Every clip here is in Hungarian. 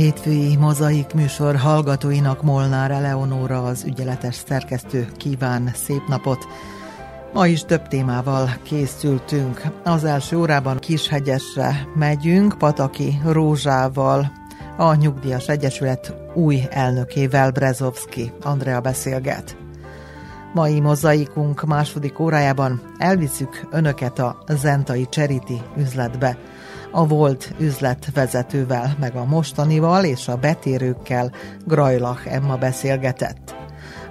hétfői mozaik műsor hallgatóinak Molnár Eleonóra az ügyeletes szerkesztő kíván szép napot. Ma is több témával készültünk. Az első órában Kishegyesre megyünk, Pataki Rózsával, a Nyugdíjas Egyesület új elnökével Brezovski Andrea beszélget. Mai mozaikunk második órájában elviszük önöket a Zentai Charity üzletbe – a volt üzletvezetővel, meg a mostanival és a betérőkkel Grajlach Emma beszélgetett.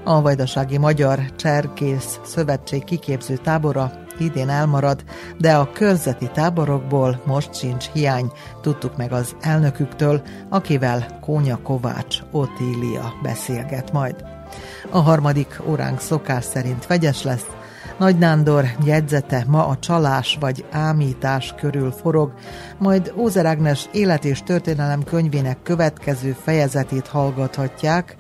A Vajdasági Magyar Cserkész Szövetség kiképző tábora idén elmarad, de a körzeti táborokból most sincs hiány, tudtuk meg az elnöküktől, akivel Kónya Kovács Otília beszélget majd. A harmadik óránk szokás szerint vegyes lesz, nagy Nándor jegyzete ma a csalás vagy ámítás körül forog, majd Ózer Ágnes élet és történelem könyvének következő fejezetét hallgathatják,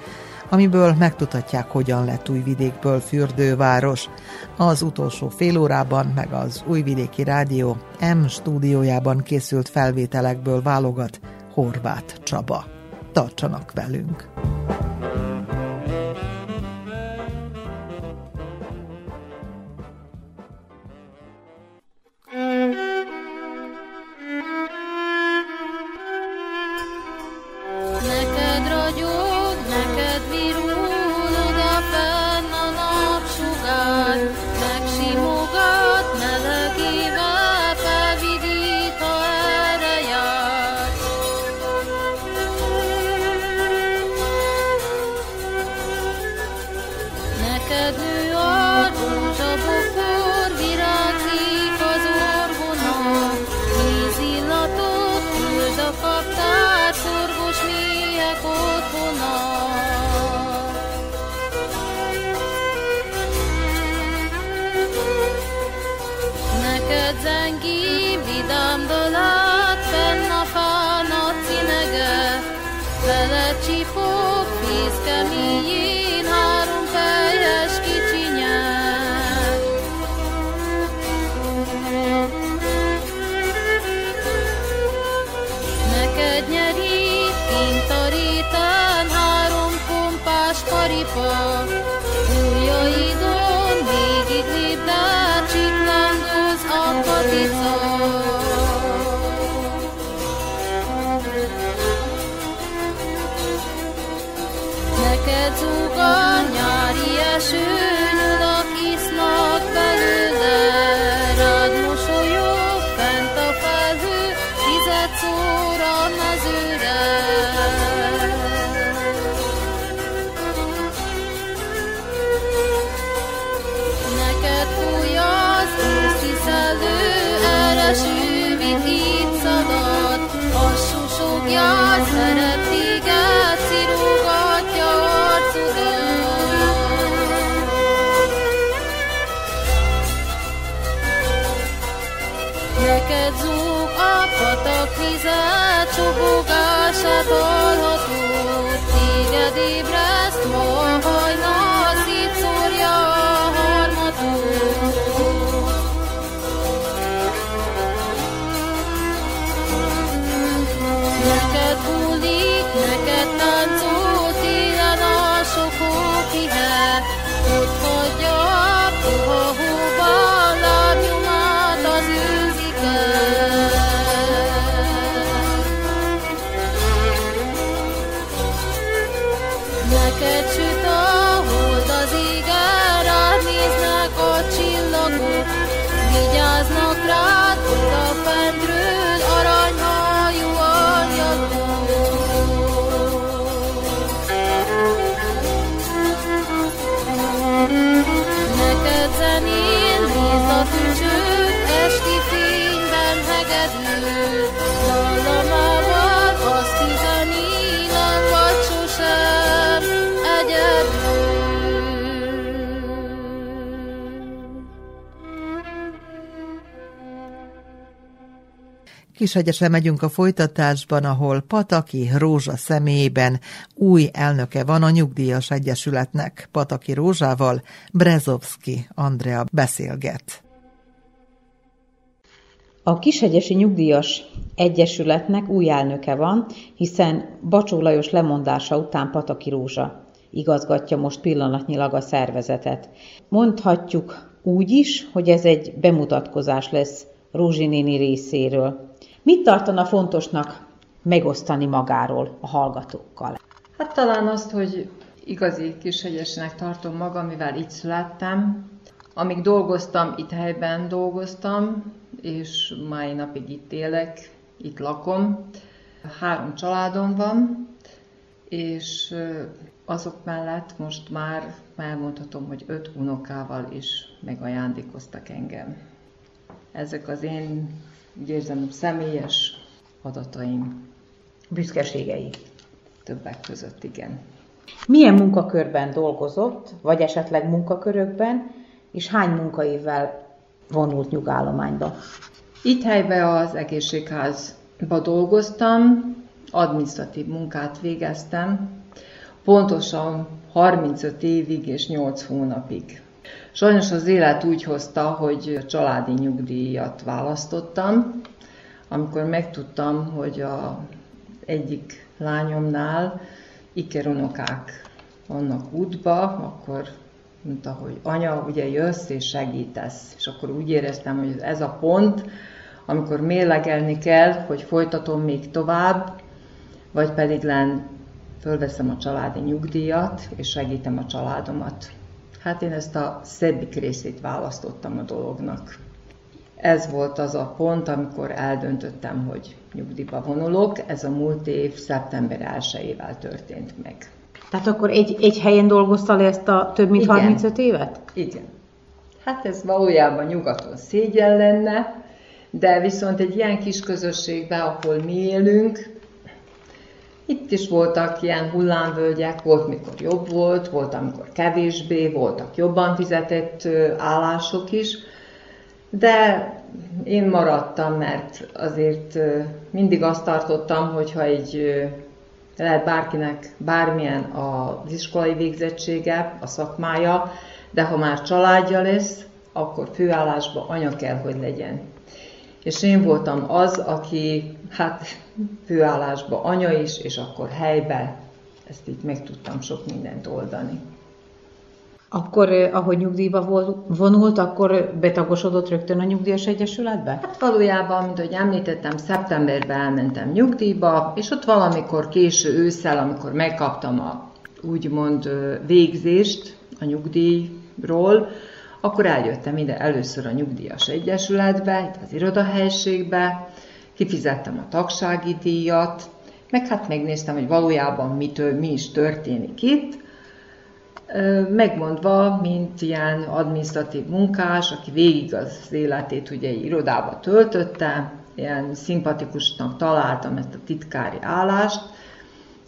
amiből megtudhatják, hogyan lett Újvidékből fürdőváros. Az utolsó fél órában, meg az Újvidéki Rádió M stúdiójában készült felvételekből válogat Horváth Csaba. Tartsanak velünk! Jesus. Kishegyesre megyünk a folytatásban, ahol Pataki Rózsa személyében új elnöke van a Nyugdíjas Egyesületnek. Pataki Rózsával Brezovski Andrea beszélget. A Kishegyesi Nyugdíjas Egyesületnek új elnöke van, hiszen Bacsó Lajos lemondása után Pataki Rózsa igazgatja most pillanatnyilag a szervezetet. Mondhatjuk úgy is, hogy ez egy bemutatkozás lesz Rózsi néni részéről. Mit tartana fontosnak megosztani magáról a hallgatókkal? Hát talán azt, hogy igazi kishegyesnek tartom magam, mivel itt születtem. Amíg dolgoztam, itt helyben dolgoztam, és mai napig itt élek, itt lakom. Három családom van, és azok mellett most már elmondhatom, hogy öt unokával is megajándékoztak engem. Ezek az én, úgy érzem, személyes adataim. Büszkeségei. Többek között, igen. Milyen munkakörben dolgozott, vagy esetleg munkakörökben, és hány munkaévvel vonult nyugállományba? Itt helyben az egészségházba dolgoztam, administratív munkát végeztem, pontosan 35 évig és 8 hónapig. Sajnos az élet úgy hozta, hogy családi nyugdíjat választottam. Amikor megtudtam, hogy a egyik lányomnál ikeronokák vannak útba, akkor mondta, hogy anya, ugye jössz és segítesz. És akkor úgy éreztem, hogy ez a pont, amikor mérlegelni kell, hogy folytatom még tovább, vagy pedig len fölveszem a családi nyugdíjat, és segítem a családomat. Hát én ezt a szebbik részét választottam a dolognak. Ez volt az a pont, amikor eldöntöttem, hogy nyugdíjba vonulok. Ez a múlt év szeptember 1-ével történt meg. Tehát akkor egy, egy helyen dolgoztál ezt a több mint Igen. 35 évet? Igen. Hát ez valójában nyugaton szégyen lenne, de viszont egy ilyen kis közösségben, ahol mi élünk, itt is voltak ilyen hullámvölgyek, volt, mikor jobb volt, volt, amikor kevésbé, voltak jobban fizetett állások is, de én maradtam, mert azért mindig azt tartottam, hogyha egy lehet bárkinek bármilyen az iskolai végzettsége, a szakmája, de ha már családja lesz, akkor főállásban anya kell, hogy legyen. És én voltam az, aki hát főállásba anya is, és akkor helybe ezt így meg tudtam sok mindent oldani. Akkor, ahogy nyugdíjba vonult, akkor betagosodott rögtön a Nyugdíjas Egyesületbe? Hát valójában, mint ahogy említettem, szeptemberben elmentem nyugdíjba, és ott valamikor késő ősszel, amikor megkaptam a úgymond végzést a nyugdíjról, akkor eljöttem ide először a Nyugdíjas Egyesületbe, itt az irodahelységbe, kifizettem a tagsági díjat, meg hát megnéztem, hogy valójában mitől, mi is történik itt, megmondva, mint ilyen administratív munkás, aki végig az életét ugye irodába töltötte, ilyen szimpatikusnak találtam ezt a titkári állást,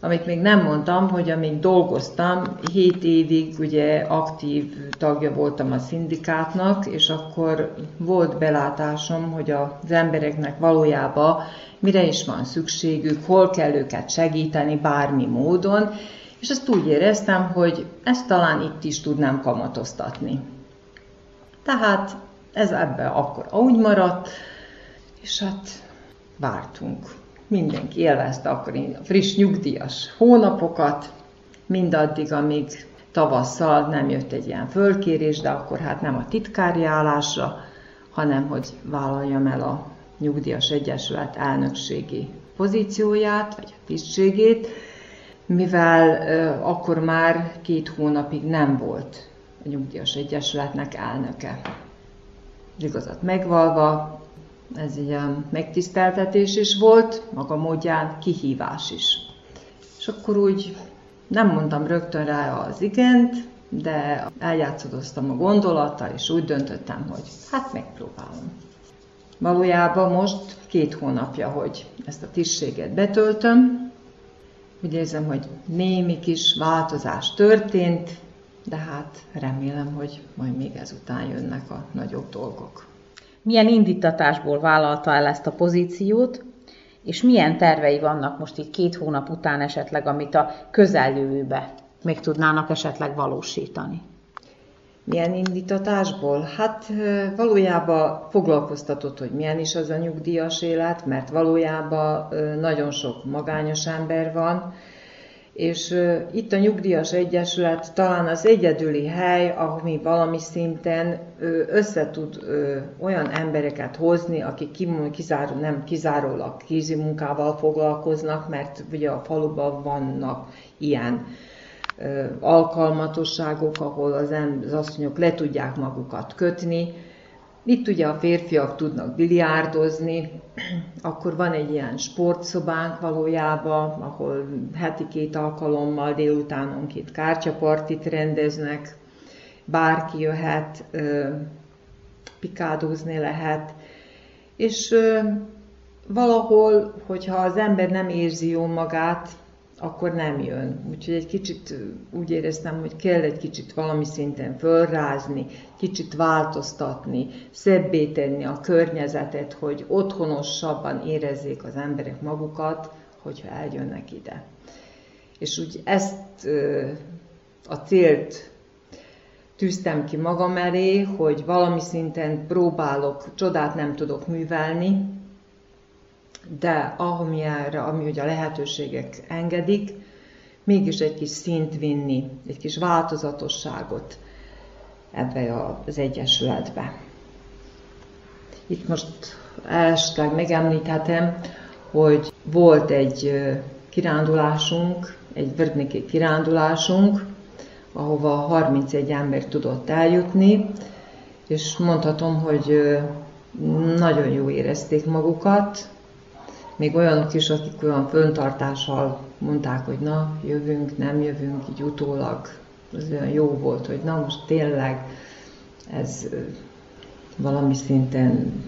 amit még nem mondtam, hogy amíg dolgoztam, 7 évig ugye aktív tagja voltam a szindikátnak, és akkor volt belátásom, hogy az embereknek valójában mire is van szükségük, hol kell őket segíteni bármi módon, és ezt úgy éreztem, hogy ezt talán itt is tudnám kamatoztatni. Tehát ez ebben akkor úgy maradt, és hát vártunk mindenki élvezte akkor a friss nyugdíjas hónapokat, mindaddig, amíg tavasszal nem jött egy ilyen fölkérés, de akkor hát nem a titkári állásra, hanem hogy vállaljam el a nyugdíjas egyesület elnökségi pozícióját, vagy a tisztségét, mivel uh, akkor már két hónapig nem volt a nyugdíjas egyesületnek elnöke. Igazat megvalva, ez ilyen megtiszteltetés is volt, maga módján kihívás is. És akkor úgy nem mondtam rögtön rá az igent, de eljátszadoztam a gondolattal, és úgy döntöttem, hogy hát megpróbálom. Valójában most két hónapja, hogy ezt a tisztséget betöltöm. Úgy érzem, hogy némi kis változás történt, de hát remélem, hogy majd még ezután jönnek a nagyobb dolgok milyen indítatásból vállalta el ezt a pozíciót, És milyen tervei vannak most így két hónap után esetleg, amit a közeljövőbe még tudnának esetleg valósítani? Milyen indítatásból? Hát valójában foglalkoztatott, hogy milyen is az a nyugdíjas élet, mert valójában nagyon sok magányos ember van, és itt a Nyugdíjas Egyesület talán az egyedüli hely, ahol mi valami szinten össze tud olyan embereket hozni, akik kizáró, nem kizárólag kézi munkával foglalkoznak, mert ugye a faluban vannak ilyen alkalmatosságok, ahol az, az asszonyok le tudják magukat kötni. Itt ugye a férfiak tudnak biliárdozni, akkor van egy ilyen sportszobánk valójában, ahol heti két alkalommal délutánonként kártyapartit rendeznek, bárki jöhet, pikádozni lehet, és valahol, hogyha az ember nem érzi jól magát, akkor nem jön. Úgyhogy egy kicsit úgy éreztem, hogy kell egy kicsit valami szinten fölrázni, kicsit változtatni, szebbé tenni a környezetet, hogy otthonosabban érezzék az emberek magukat, hogyha eljönnek ide. És úgy ezt a célt tűztem ki magam elé, hogy valami szinten próbálok, csodát nem tudok művelni, de amilyenre, ami ugye a lehetőségek engedik, mégis egy kis szint vinni, egy kis változatosságot ebbe az egyesületbe. Itt most esetleg megemlíthetem, hogy volt egy kirándulásunk, egy vördniki kirándulásunk, ahova 31 ember tudott eljutni, és mondhatom, hogy nagyon jó érezték magukat, még olyanok is, akik olyan föntartással mondták, hogy na, jövünk, nem jövünk, így utólag. Az olyan jó volt, hogy na most tényleg ez valami szinten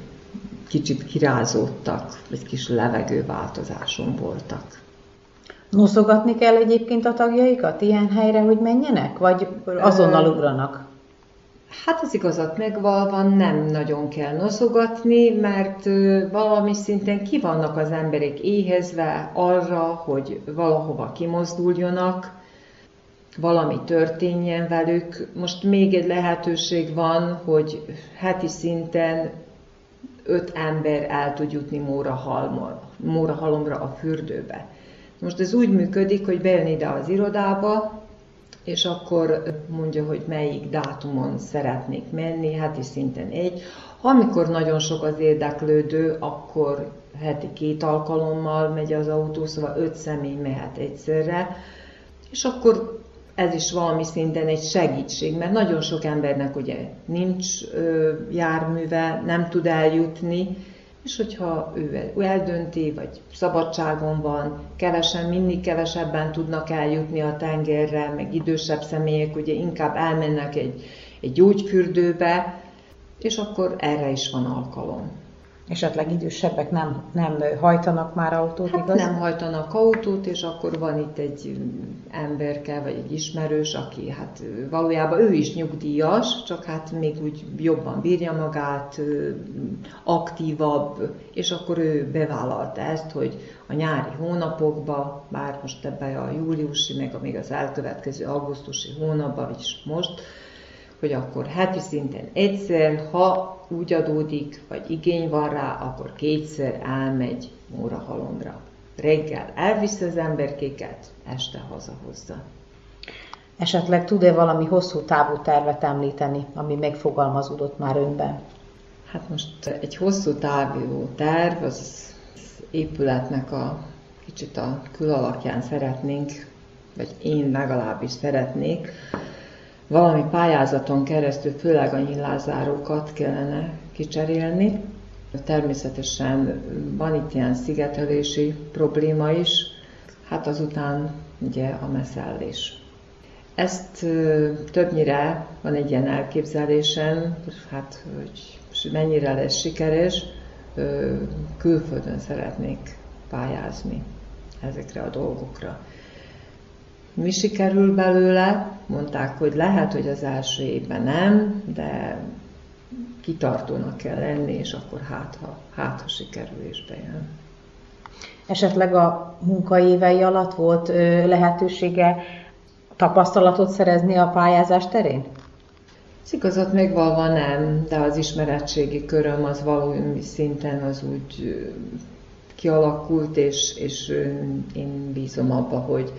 kicsit kirázódtak, egy kis levegőváltozáson voltak. Noszogatni kell egyébként a tagjaikat ilyen helyre, hogy menjenek? Vagy azonnal ugranak? Hát az igazat megvalva nem nagyon kell noszogatni, mert valami szinten ki vannak az emberek éhezve arra, hogy valahova kimozduljonak, valami történjen velük. Most még egy lehetőség van, hogy heti szinten öt ember el tud jutni Mórahalomra a fürdőbe. Most ez úgy működik, hogy bejön ide az irodába, és akkor mondja, hogy melyik dátumon szeretnék menni, heti szinten egy. Amikor nagyon sok az érdeklődő, akkor heti két alkalommal megy az autó, szóval öt személy mehet egyszerre, és akkor ez is valami szinten egy segítség, mert nagyon sok embernek ugye nincs ö, járműve, nem tud eljutni, és hogyha ő eldönti, vagy szabadságon van, kevesen, mindig kevesebben tudnak eljutni a tengerre, meg idősebb személyek ugye inkább elmennek egy, egy gyógyfürdőbe, és akkor erre is van alkalom esetleg idősebbek nem, nem hajtanak már autót, hát igaz? nem hajtanak autót, és akkor van itt egy emberke, vagy egy ismerős, aki hát valójában ő is nyugdíjas, csak hát még úgy jobban bírja magát, aktívabb, és akkor ő bevállalta ezt, hogy a nyári hónapokban, bár most ebben a júliusi, meg még az elkövetkező augusztusi hónapban is most, hogy akkor heti szinten egyszer, ha úgy adódik, vagy igény van rá, akkor kétszer elmegy Mórahalomra. Reggel elviszi az emberkéket, este hazahozza. Esetleg tud-e valami hosszú távú tervet említeni, ami megfogalmazódott már önben? Hát most egy hosszú távú terv, az, az épületnek a kicsit a külalakján szeretnénk, vagy én legalábbis szeretnék, valami pályázaton keresztül főleg a nyilázárókat kellene kicserélni. Természetesen van itt ilyen szigetelési probléma is, hát azután ugye a meszellés. Ezt többnyire van egy ilyen elképzelésem, hát hogy mennyire lesz sikeres, külföldön szeretnék pályázni ezekre a dolgokra. Mi sikerül belőle? Mondták, hogy lehet, hogy az első évben nem, de kitartónak kell lenni, és akkor hát, ha, hát, ha sikerül és bejön. Esetleg a munkaévei alatt volt lehetősége tapasztalatot szerezni a pályázás terén? Az igazat megvalva nem, de az ismeretségi köröm az valami szinten az úgy kialakult, és, és én bízom abba, hogy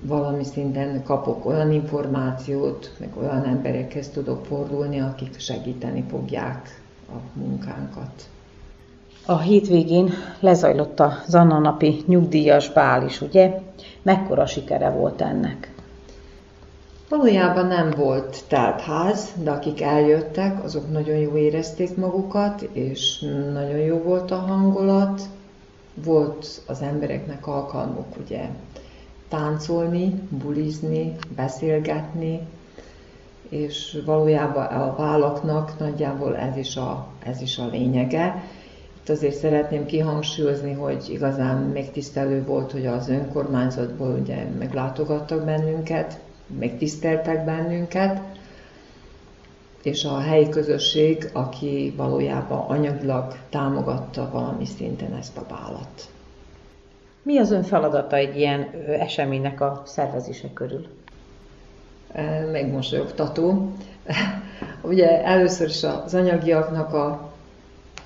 valami szinten kapok olyan információt, meg olyan emberekhez tudok fordulni, akik segíteni fogják a munkánkat. A hétvégén lezajlott a Zanna napi nyugdíjas bál is, ugye? Mekkora sikere volt ennek? Valójában nem volt ház, de akik eljöttek, azok nagyon jó érezték magukat, és nagyon jó volt a hangulat. Volt az embereknek alkalmuk ugye táncolni, bulizni, beszélgetni, és valójában a vállaknak nagyjából ez is a, ez is a lényege. Itt azért szeretném kihangsúlyozni, hogy igazán megtisztelő volt, hogy az önkormányzatból ugye meglátogattak bennünket, megtiszteltek bennünket, és a helyi közösség, aki valójában anyagilag támogatta valami szinten ezt a bálat. Mi az ön feladata egy ilyen eseménynek a szervezése körül? Megmosolyogtató. Ugye először is az anyagiaknak a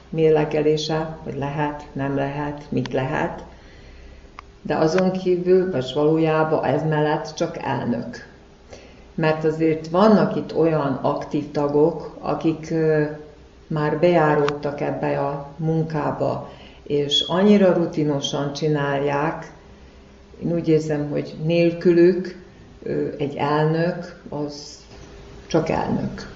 mérlegelése, hogy lehet, nem lehet, mit lehet, de azon kívül, vagy valójában ez mellett csak elnök. Mert azért vannak itt olyan aktív tagok, akik már bejáródtak ebbe a munkába, és annyira rutinosan csinálják, én úgy érzem, hogy nélkülük egy elnök az csak elnök.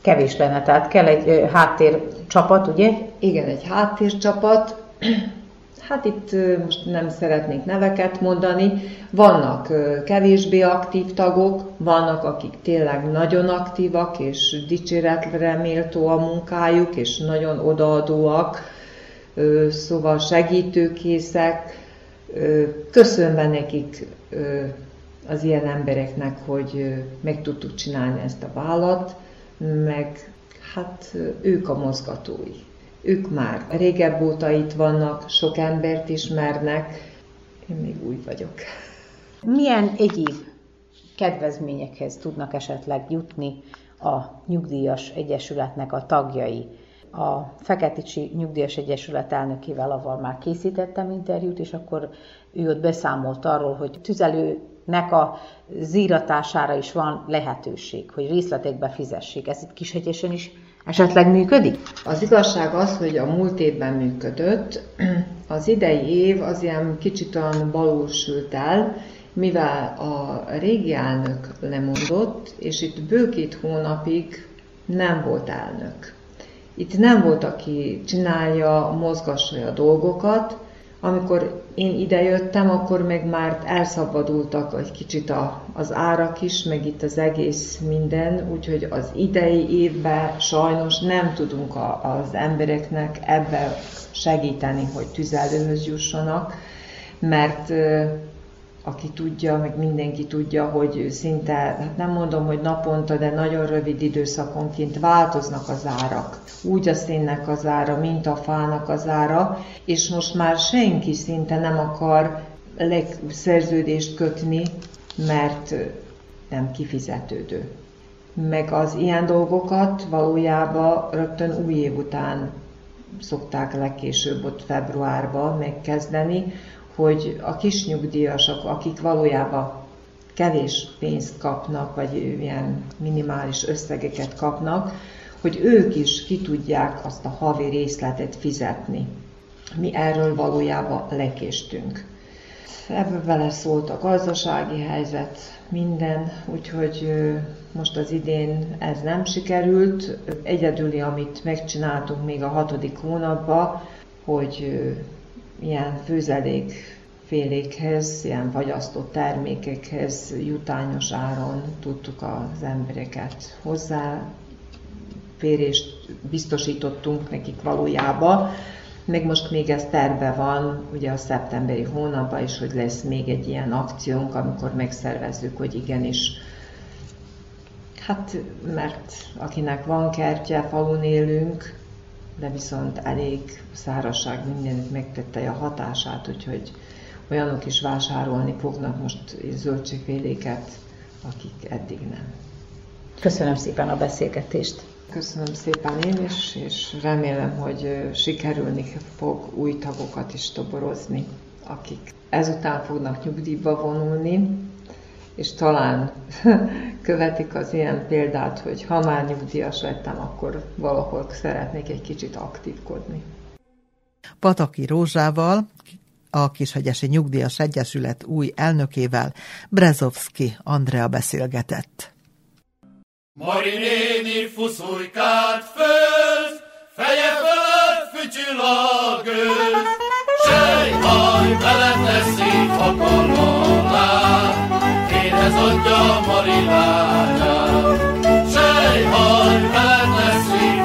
Kevés lenne, tehát kell egy háttércsapat, ugye? Igen, egy háttércsapat. Hát itt most nem szeretnék neveket mondani. Vannak kevésbé aktív tagok, vannak, akik tényleg nagyon aktívak, és dicséretre méltó a munkájuk, és nagyon odaadóak szóval segítőkészek. Köszönve nekik az ilyen embereknek, hogy meg tudtuk csinálni ezt a vállat, meg hát ők a mozgatói. Ők már régebb óta itt vannak, sok embert ismernek, én még új vagyok. Milyen egyéb kedvezményekhez tudnak esetleg jutni a nyugdíjas egyesületnek a tagjai? A Feketicsi Nyugdíjas Egyesület elnökével, avval már készítettem interjút, és akkor ő ott beszámolt arról, hogy tüzelőnek a zíratására is van lehetőség, hogy részletekbe fizessék. Ez itt Kishegyesen is esetleg működik? Az igazság az, hogy a múlt évben működött. Az idei év az ilyen kicsit olyan balul el, mivel a régi elnök lemondott, és itt bő két hónapig nem volt elnök. Itt nem volt, aki csinálja, mozgassa a dolgokat. Amikor én idejöttem, akkor meg már elszabadultak egy kicsit a, az árak is, meg itt az egész minden, úgyhogy az idei évben sajnos nem tudunk a, az embereknek ebbe segíteni, hogy tüzelőhöz jussanak, mert aki tudja, meg mindenki tudja, hogy szinte, hát nem mondom, hogy naponta, de nagyon rövid időszakonként változnak az árak. Úgy a szénnek az ára, mint a fának az ára, és most már senki szinte nem akar szerződést kötni, mert nem kifizetődő. Meg az ilyen dolgokat valójában rögtön új év után szokták legkésőbb ott februárban megkezdeni, hogy a kis nyugdíjasok, akik valójában kevés pénzt kapnak, vagy ilyen minimális összegeket kapnak, hogy ők is ki tudják azt a havi részletet fizetni. Mi erről valójában lekéstünk. Ebből vele szólt a gazdasági helyzet, minden, úgyhogy most az idén ez nem sikerült. Egyedüli, amit megcsináltunk még a hatodik hónapban, hogy ilyen főzelék félékhez, ilyen fagyasztott termékekhez jutányos áron tudtuk az embereket hozzá, férést biztosítottunk nekik valójában, meg most még ez terve van, ugye a szeptemberi hónapban is, hogy lesz még egy ilyen akciónk, amikor megszervezzük, hogy igenis, hát mert akinek van kertje, falun élünk, de viszont elég szárazság mindenütt megtette a hatását, úgyhogy olyanok is vásárolni fognak most zöldségféléket, akik eddig nem. Köszönöm szépen a beszélgetést. Köszönöm szépen én is, és remélem, hogy sikerülni fog új tagokat is toborozni, akik ezután fognak nyugdíjba vonulni, és talán követik az ilyen példát, hogy ha már nyugdíjas lettem, akkor valahol szeretnék egy kicsit aktívkodni. Pataki Rózsával, a Kishegyesi Nyugdíjas Egyesület új elnökével Brezovski Andrea beszélgetett. Mari néni fuszulykát főz, feje fölött fütyül a gőz, Sejhaj vele teszi a kallalát, Kéhez adja Mari lányát. Sejhaj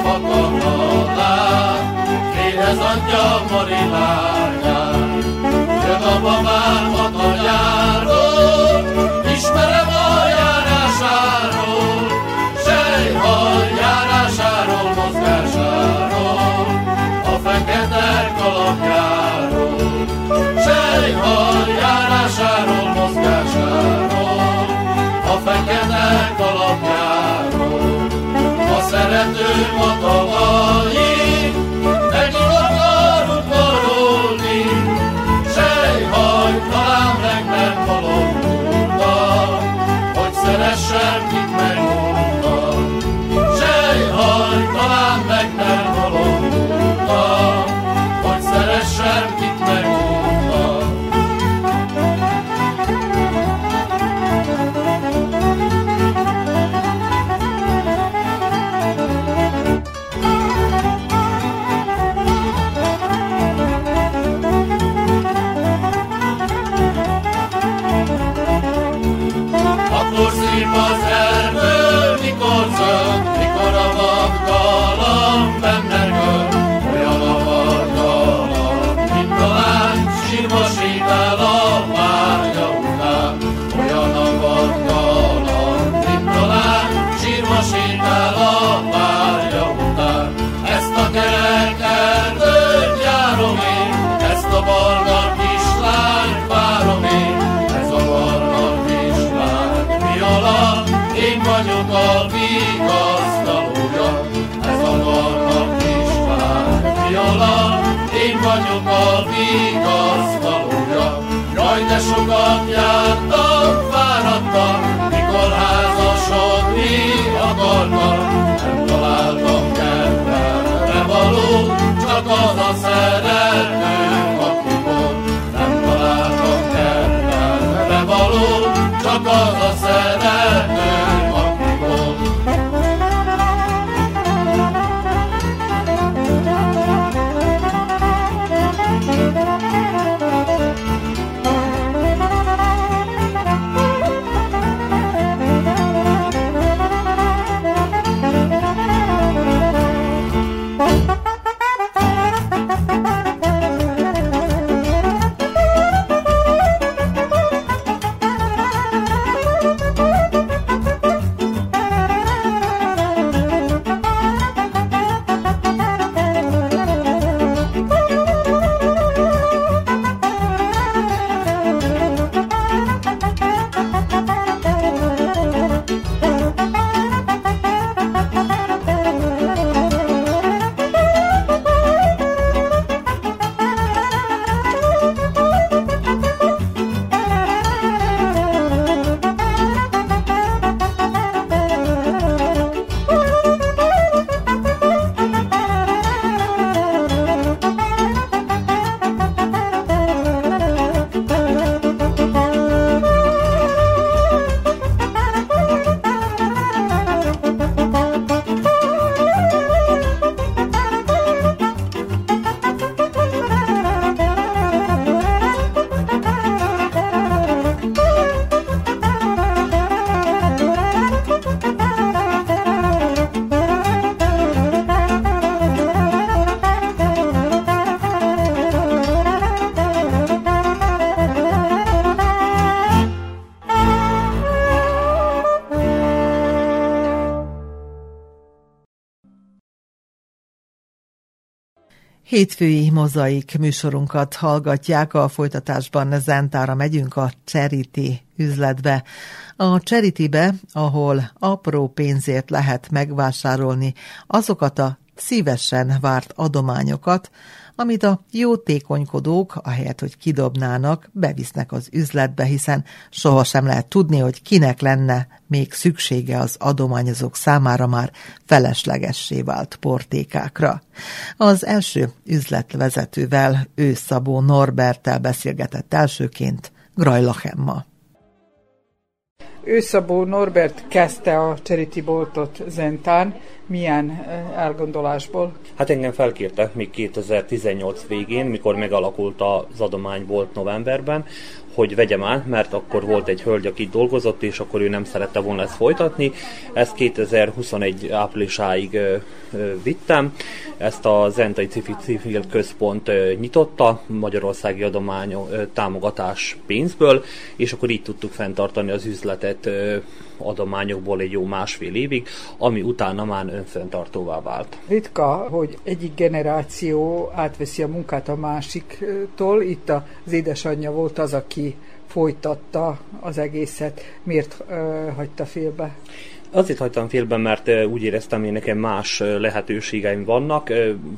a kallalát, Kéhez adja Mari lányát. Jön a babám a tanyáról, Ismerem a járásáról, Sejhaj járásáról, mozgásáról, A fekete kalapjáról, Sejhaj járásáról, mozgásáról, fekete kalapjáról, A szeretőm a én vagyok a vigasztalója. Jaj, de sokat jártam, fáradtam, mikor házasodni akartam, nem találtam kedvemre való, csak az a szerető, aki volt, nem találtam kedvemre való, csak az a szerető, Hétfői mozaik műsorunkat hallgatják, a folytatásban Zentára megyünk a Charity üzletbe. A Charity-be, ahol apró pénzért lehet megvásárolni azokat a szívesen várt adományokat, amit a jótékonykodók, ahelyett, hogy kidobnának, bevisznek az üzletbe, hiszen sohasem lehet tudni, hogy kinek lenne még szüksége az adományozók számára már feleslegessé vált portékákra. Az első üzletvezetővel, ő Szabó Norbertel beszélgetett elsőként Grajlachemma. Őszabó Norbert kezdte a Charity Boltot Zentán. Milyen eh, elgondolásból? Hát engem felkértek még 2018 végén, mikor megalakult az adománybolt novemberben, hogy vegyem át, mert akkor volt egy hölgy, aki dolgozott, és akkor ő nem szerette volna ezt folytatni. Ezt 2021 áprilisáig vittem. Ezt a Zentai Civil Központ nyitotta, Magyarországi Adomány támogatás pénzből, és akkor így tudtuk fenntartani az üzletet adományokból egy jó másfél évig, ami utána már önfenntartóvá vált. Ritka, hogy egyik generáció átveszi a munkát a másiktól. Itt az édesanyja volt az, aki folytatta az egészet. Miért ö, hagyta félbe? Azért hagytam félbe, mert úgy éreztem, hogy nekem más lehetőségeim vannak,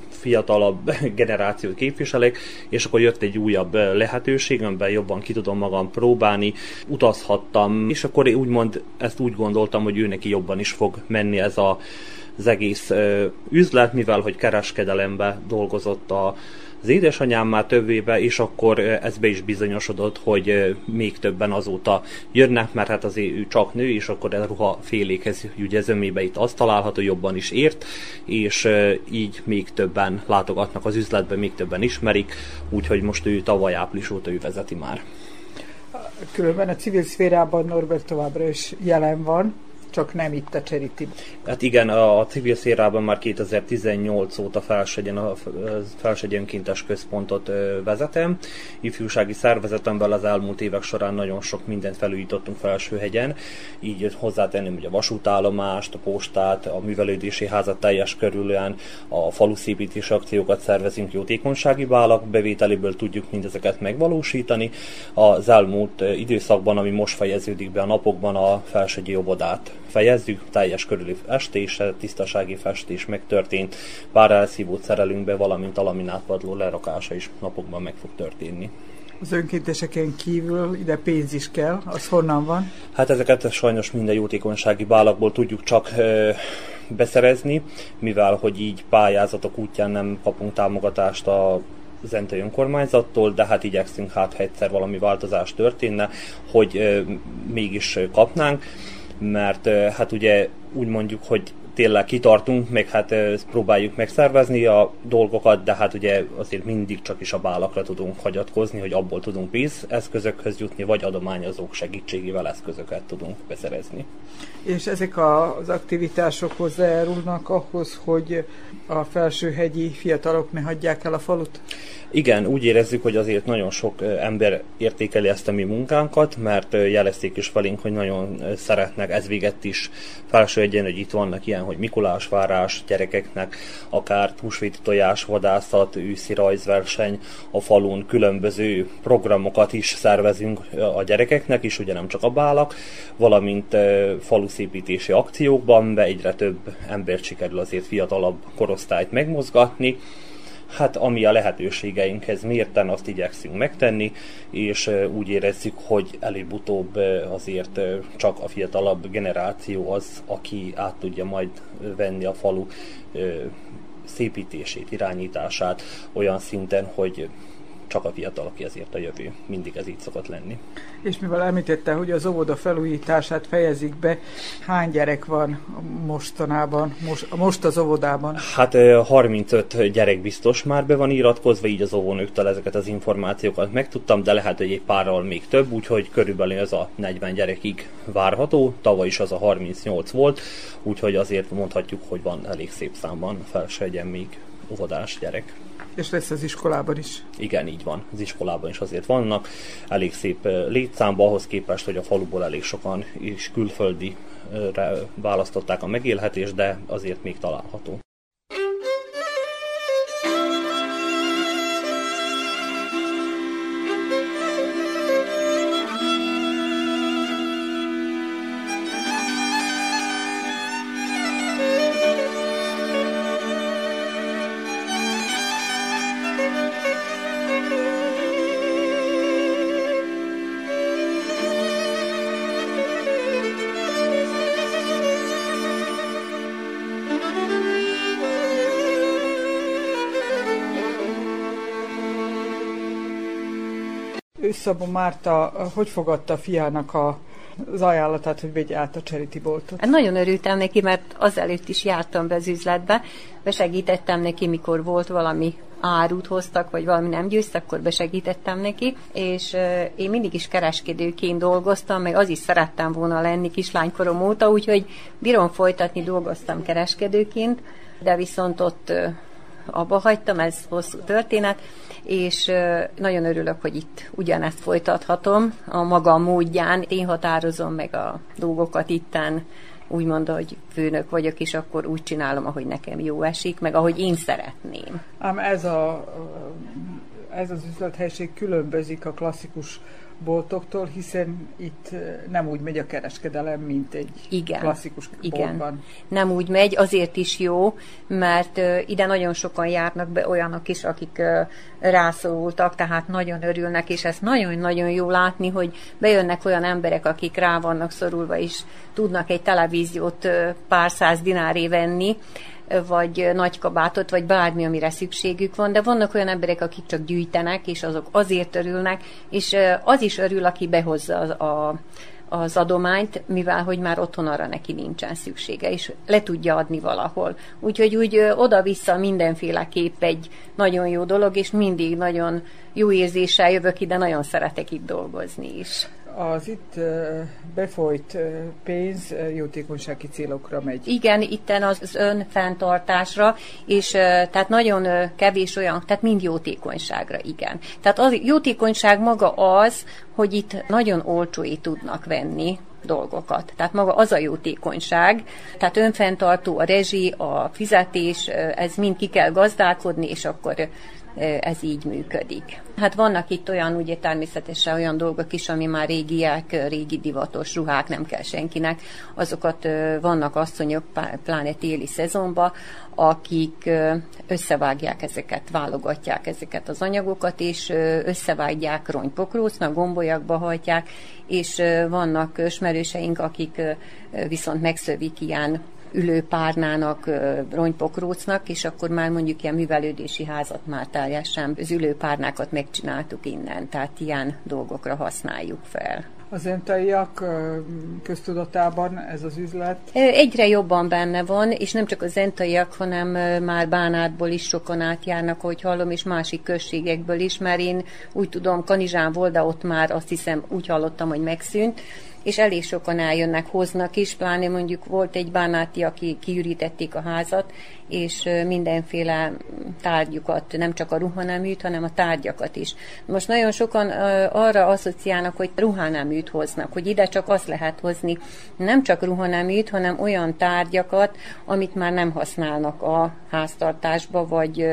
fiatalabb generációt képviselek, és akkor jött egy újabb lehetőség, amiben jobban ki tudom magam próbálni, utazhattam, és akkor úgymond ezt úgy gondoltam, hogy ő neki jobban is fog menni ez a, az egész üzlet, mivel hogy kereskedelembe dolgozott a az édesanyám már több éve, és akkor ez be is bizonyosodott, hogy még többen azóta jönnek, mert hát azért ő csak nő, és akkor a ruha félékhez ugye zömébe itt azt található, jobban is ért, és így még többen látogatnak az üzletbe, még többen ismerik, úgyhogy most ő tavaly április óta ő vezeti már. Különben a civil szférában Norbert továbbra is jelen van, csak nem itt a charity Hát igen, a civil szérában már 2018 óta Felsegyen, a Felsegyen önkéntes központot vezetem. Ifjúsági szervezetemben az elmúlt évek során nagyon sok mindent felújítottunk Felsőhegyen, így hozzátenném hogy a vasútállomást, a postát, a művelődési házat teljes körülön, a faluszépítési akciókat szervezünk jótékonysági válak bevételéből tudjuk mindezeket megvalósítani. Az elmúlt időszakban, ami most fejeződik be a napokban, a Felsegyi obodát fejezzük, teljes körüli festése, tisztasági festés megtörtént, pár elszívót szerelünk be, valamint a laminátpadló lerakása is napokban meg fog történni. Az önkénteseken kívül ide pénz is kell, az honnan van? Hát ezeket sajnos minden jótékonysági bálakból tudjuk csak ö, beszerezni, mivel hogy így pályázatok útján nem kapunk támogatást a Zentai önkormányzattól, de hát igyekszünk, hát ha egyszer valami változás történne, hogy ö, mégis kapnánk mert hát ugye úgy mondjuk, hogy tényleg kitartunk, meg hát próbáljuk megszervezni a dolgokat, de hát ugye azért mindig csak is a bálakra tudunk hagyatkozni, hogy abból tudunk pénzeszközökhöz jutni, vagy adományozók segítségével eszközöket tudunk beszerezni. És ezek az aktivitások hozzájárulnak ahhoz, hogy a felsőhegyi fiatalok ne hagyják el a falut? Igen, úgy érezzük, hogy azért nagyon sok ember értékeli ezt a mi munkánkat, mert jelezték is felénk, hogy nagyon szeretnek, ez véget is felső egyen, hogy itt vannak ilyen, hogy Mikulásvárás gyerekeknek, akár húsvéti tojás, vadászat, őszi rajzverseny, a falun különböző programokat is szervezünk a gyerekeknek is, ugye nem csak a bálak, valamint faluszépítési akciókban, be egyre több embert sikerül azért fiatalabb korosztályt megmozgatni, hát ami a lehetőségeinkhez mérten, azt igyekszünk megtenni, és úgy érezzük, hogy előbb-utóbb azért csak a fiatalabb generáció az, aki át tudja majd venni a falu szépítését, irányítását olyan szinten, hogy csak a fiatal, aki ezért a jövő. Mindig ez így szokott lenni. És mivel említette, hogy az óvoda felújítását fejezik be, hány gyerek van mostanában, most, most az óvodában? Hát 35 gyerek biztos már be van iratkozva, így az óvónőktől ezeket az információkat megtudtam, de lehet, hogy egy párral még több, úgyhogy körülbelül ez a 40 gyerekig várható. Tavaly is az a 38 volt, úgyhogy azért mondhatjuk, hogy van elég szép számban felső még óvodás gyerek. És lesz az iskolában is. Igen, így van. Az iskolában is azért vannak. Elég szép létszámba ahhoz képest, hogy a faluból elég sokan is külföldi választották a megélhetést, de azért még található. Szabó Márta hogy fogadta a fiának a az ajánlatát, hogy vegye át a Charity boltot? Hát nagyon örültem neki, mert azelőtt is jártam be az üzletbe, besegítettem neki, mikor volt valami árut hoztak, vagy valami nem győzt, akkor besegítettem neki, és uh, én mindig is kereskedőként dolgoztam, meg az is szerettem volna lenni kislánykorom óta, úgyhogy bírom folytatni, dolgoztam kereskedőként, de viszont ott uh, abba hagytam, ez hosszú történet, és nagyon örülök, hogy itt ugyanezt folytathatom a maga módján. Én határozom meg a dolgokat itten, úgymond, hogy főnök vagyok, és akkor úgy csinálom, ahogy nekem jó esik, meg ahogy én szeretném. Ám ez, a, ez az üzlethelység különbözik a klasszikus boltoktól, hiszen itt nem úgy megy a kereskedelem, mint egy igen, klasszikus igen. boltban. Nem úgy megy, azért is jó, mert ide nagyon sokan járnak be olyanok is, akik rászorultak, tehát nagyon örülnek, és ezt nagyon-nagyon jó látni, hogy bejönnek olyan emberek, akik rá vannak szorulva, és tudnak egy televíziót pár száz dináré venni, vagy nagy kabátot, vagy bármi, amire szükségük van, de vannak olyan emberek, akik csak gyűjtenek, és azok azért örülnek, és az is örül, aki behozza az, a, az adományt, mivel hogy már otthon arra neki nincsen szüksége, és le tudja adni valahol. Úgyhogy úgy oda-vissza mindenféleképp egy nagyon jó dolog, és mindig nagyon jó érzéssel jövök ide, nagyon szeretek itt dolgozni is az itt befolyt pénz jótékonysági célokra megy. Igen, itten az önfenntartásra, és tehát nagyon kevés olyan, tehát mind jótékonyságra, igen. Tehát az jótékonyság maga az, hogy itt nagyon olcsói tudnak venni dolgokat. Tehát maga az a jótékonyság, tehát önfenntartó, a rezsi, a fizetés, ez mind ki kell gazdálkodni, és akkor ez így működik. Hát vannak itt olyan, ugye természetesen olyan dolgok is, ami már régiek, régi divatos ruhák, nem kell senkinek. Azokat vannak asszonyok, pláne téli szezonban, akik összevágják ezeket, válogatják ezeket az anyagokat, és összevágják rongypokrócnak, gombolyakba hajtják, és vannak ismerőseink, akik viszont megszövik ilyen ülőpárnának, rongypokrócnak, és akkor már mondjuk ilyen művelődési házat már teljesen az ülőpárnákat megcsináltuk innen, tehát ilyen dolgokra használjuk fel. Az entaiak köztudatában ez az üzlet? Egyre jobban benne van, és nem csak az entaiak, hanem már Bánátból is sokan átjárnak, hogy hallom, és másik községekből is, mert én úgy tudom, Kanizsán volt, de ott már azt hiszem úgy hallottam, hogy megszűnt, és elég sokan eljönnek, hoznak is, pláne mondjuk volt egy bánáti, aki kiürítették a házat, és mindenféle tárgyukat, nem csak a ruhaneműt, hanem a tárgyakat is. Most nagyon sokan arra asszociálnak, hogy ruhaneműt hoznak, hogy ide csak azt lehet hozni, nem csak ruhaneműt, hanem olyan tárgyakat, amit már nem használnak a háztartásba, vagy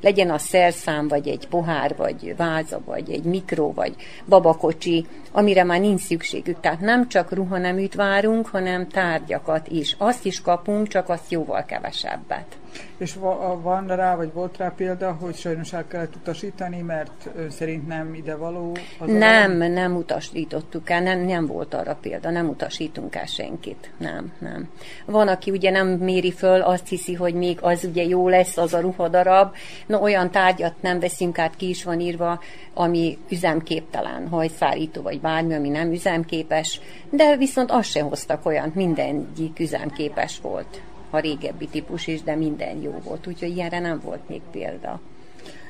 legyen a szerszám, vagy egy pohár, vagy váza, vagy egy mikro, vagy babakocsi, amire már nincs szükségük. Tehát nem csak ruhaneműt várunk, hanem tárgyakat is. Azt is kapunk, csak azt jóval kevesebbet. És van rá, vagy volt rá példa, hogy sajnos el kellett utasítani, mert szerint nem ide való? Az nem, a nem utasítottuk el, nem, nem volt arra példa, nem utasítunk el senkit. Nem, nem. Van, aki ugye nem méri föl, azt hiszi, hogy még az ugye jó lesz, az a ruhadarab. No, olyan tárgyat nem veszünk át, ki is van írva, ami üzemképtelen, hajszárító vagy bármi, ami nem üzemképes, de viszont azt sem hoztak olyan, mindegyik üzemképes volt a régebbi típus is, de minden jó volt, úgyhogy ilyenre nem volt még példa.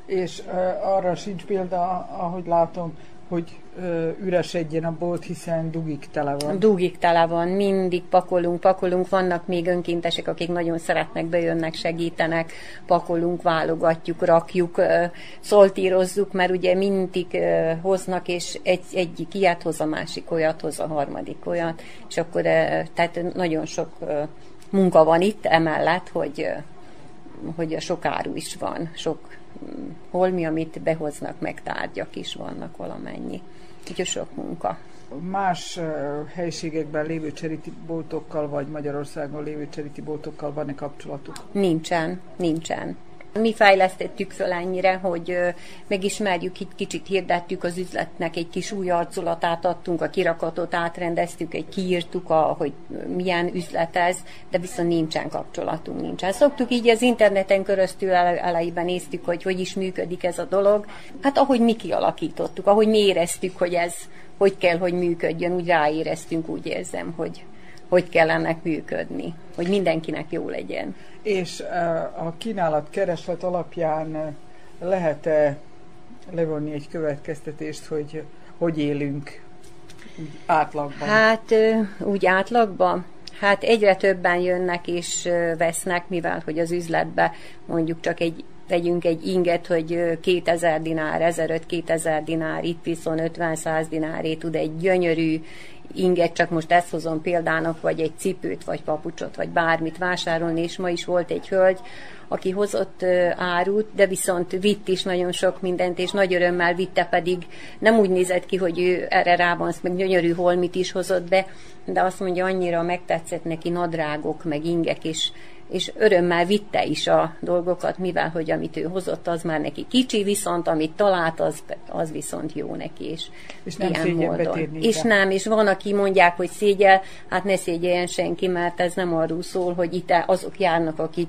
És uh, arra sincs példa, ahogy látom, hogy ö, üresedjen a bolt, hiszen dugik tele van. Dugik tele van, mindig pakolunk, pakolunk, vannak még önkéntesek, akik nagyon szeretnek, bejönnek, segítenek, pakolunk, válogatjuk, rakjuk, ö, szoltírozzuk, mert ugye mindig ö, hoznak, és egy, egyik ilyet hoz, a másik olyat hoz, a harmadik olyat, és akkor ö, tehát nagyon sok ö, munka van itt emellett, hogy, hogy sok áru is van, sok mm, holmi, amit behoznak, meg tárgyak is vannak valamennyi. Úgyhogy sok munka. Más helységekben lévő boltokkal, vagy Magyarországon lévő boltokkal van-e kapcsolatuk? Nincsen, nincsen. Mi fejlesztettük föl ennyire, hogy megismerjük, itt kicsit hirdettük az üzletnek, egy kis új arculatát adtunk, a kirakatot átrendeztük, egy kiírtuk, a, hogy milyen üzlet ez, de viszont nincsen kapcsolatunk, nincsen. Szoktuk így az interneten köröztül elejében néztük, hogy hogy is működik ez a dolog. Hát ahogy mi kialakítottuk, ahogy mi éreztük, hogy ez hogy kell, hogy működjön, úgy ráéreztünk, úgy érzem, hogy hogy kell ennek működni, hogy mindenkinek jó legyen. És a kínálat kereslet alapján lehet-e levonni egy következtetést, hogy hogy élünk úgy átlagban? Hát úgy átlagban? Hát egyre többen jönnek és vesznek, mivel hogy az üzletbe mondjuk csak egy vegyünk egy inget, hogy 2000 dinár, 1500-2000 dinár, itt viszont 50-100 dináré tud egy gyönyörű inget, csak most ezt hozom példának, vagy egy cipőt, vagy papucsot, vagy bármit vásárolni, és ma is volt egy hölgy, aki hozott árut, de viszont vitt is nagyon sok mindent, és nagy örömmel vitte, pedig nem úgy nézett ki, hogy ő erre rá van, meg gyönyörű holmit is hozott be, de azt mondja, annyira megtetszett neki nadrágok, meg ingek, és és örömmel vitte is a dolgokat, mivel hogy amit ő hozott, az már neki kicsi, viszont amit talált, az, az viszont jó neki, és, és nem ilyen módon. És nem, és van, aki mondják, hogy szégyel, hát ne szégyeljen senki, mert ez nem arról szól, hogy itt azok járnak, akik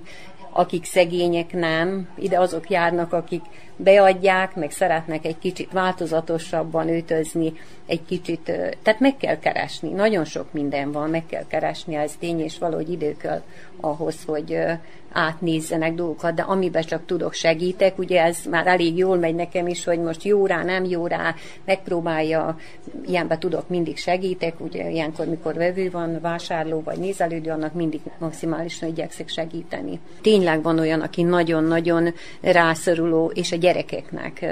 akik szegények nem, ide azok járnak, akik beadják, meg szeretnek egy kicsit változatosabban ötözni, egy kicsit, tehát meg kell keresni, nagyon sok minden van, meg kell keresni, ez tény, és valahogy idő kell ahhoz, hogy átnézzenek dolgokat, de amiben csak tudok segítek, ugye ez már elég jól megy nekem is, hogy most jó rá, nem jó rá, megpróbálja, ilyenben tudok, mindig segítek, ugye ilyenkor, mikor vevő van, vásárló vagy nézelődő, annak mindig maximálisan igyekszek segíteni. Tényleg van olyan, aki nagyon-nagyon rászoruló, és a gyerekeknek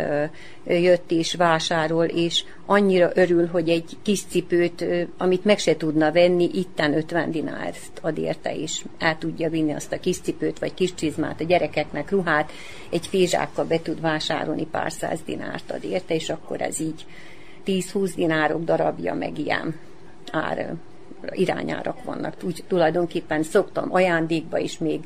jött és vásárol, és annyira örül, hogy egy kis cipőt, amit meg se tudna venni, itten 50 dinárt ad érte, és el tudja vinni azt a kis cipőt, vagy kis csizmát a gyerekeknek, ruhát, egy fézsákkal be tud vásárolni pár száz dinárt ad érte, és akkor ez így 10-20 dinárok darabja meg ilyen ár irányárak vannak. Úgy tulajdonképpen szoktam ajándékba is még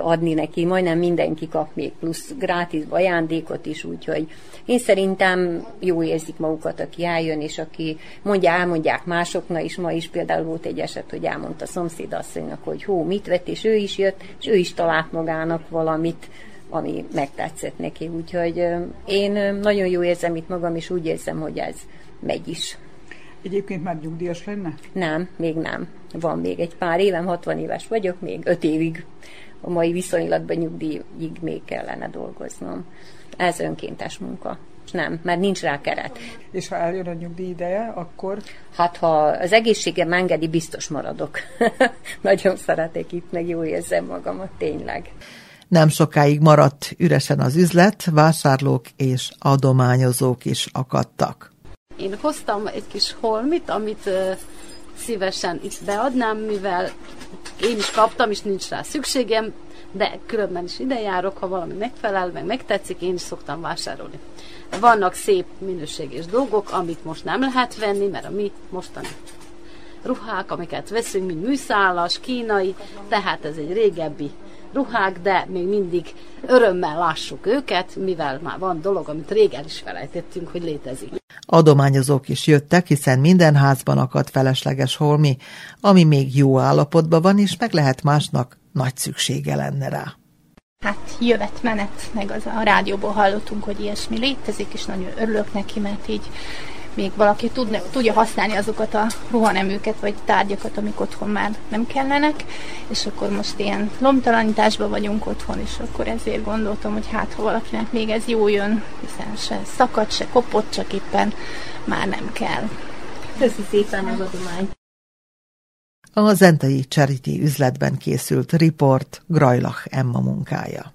adni neki, majdnem mindenki kap még plusz grátis ajándékot is, úgyhogy én szerintem jó érzik magukat, aki eljön, és aki mondja, elmondják másoknak is. Ma is például volt egy eset, hogy elmondta a szomszédasszonynak, hogy hó, mit vett, és ő is jött, és ő is talált magának valamit, ami megtetszett neki. Úgyhogy én nagyon jó érzem itt magam, és úgy érzem, hogy ez megy is. Egyébként már nyugdíjas lenne? Nem, még nem. Van még egy pár évem, 60 éves vagyok, még 5 évig a mai viszonylatban nyugdíjig még kellene dolgoznom. Ez önkéntes munka. Nem, mert nincs rá keret. És ha eljön a nyugdíj ideje, akkor? Hát, ha az egészségem engedi, biztos maradok. Nagyon szeretek itt, meg jó érzem magamat, tényleg. Nem sokáig maradt üresen az üzlet, vásárlók és adományozók is akadtak. Én hoztam egy kis holmit, amit szívesen itt beadnám, mivel én is kaptam, és nincs rá szükségem, de különben is ide járok, ha valami megfelel, meg megtetszik, én is szoktam vásárolni. Vannak szép minőséges dolgok, amit most nem lehet venni, mert a mi mostani ruhák, amiket veszünk, mint műszálas, kínai, tehát ez egy régebbi ruhák, de még mindig örömmel lássuk őket, mivel már van dolog, amit rég el is felejtettünk, hogy létezik. Adományozók is jöttek, hiszen minden házban akadt felesleges holmi, ami még jó állapotban van, és meg lehet másnak nagy szüksége lenne rá. Hát jövet menet, meg az a rádióból hallottunk, hogy ilyesmi létezik, és nagyon örülök neki, mert így még valaki tudna, tudja használni azokat a ruhaneműket, vagy tárgyakat, amik otthon már nem kellenek, és akkor most ilyen lomtalanításban vagyunk otthon, és akkor ezért gondoltam, hogy hát ha valakinek még ez jó jön, hiszen se szakad, se kopott, csak éppen már nem kell. Köszi szépen az adományt! A Zentai Charity üzletben készült riport Grajlach Emma munkája.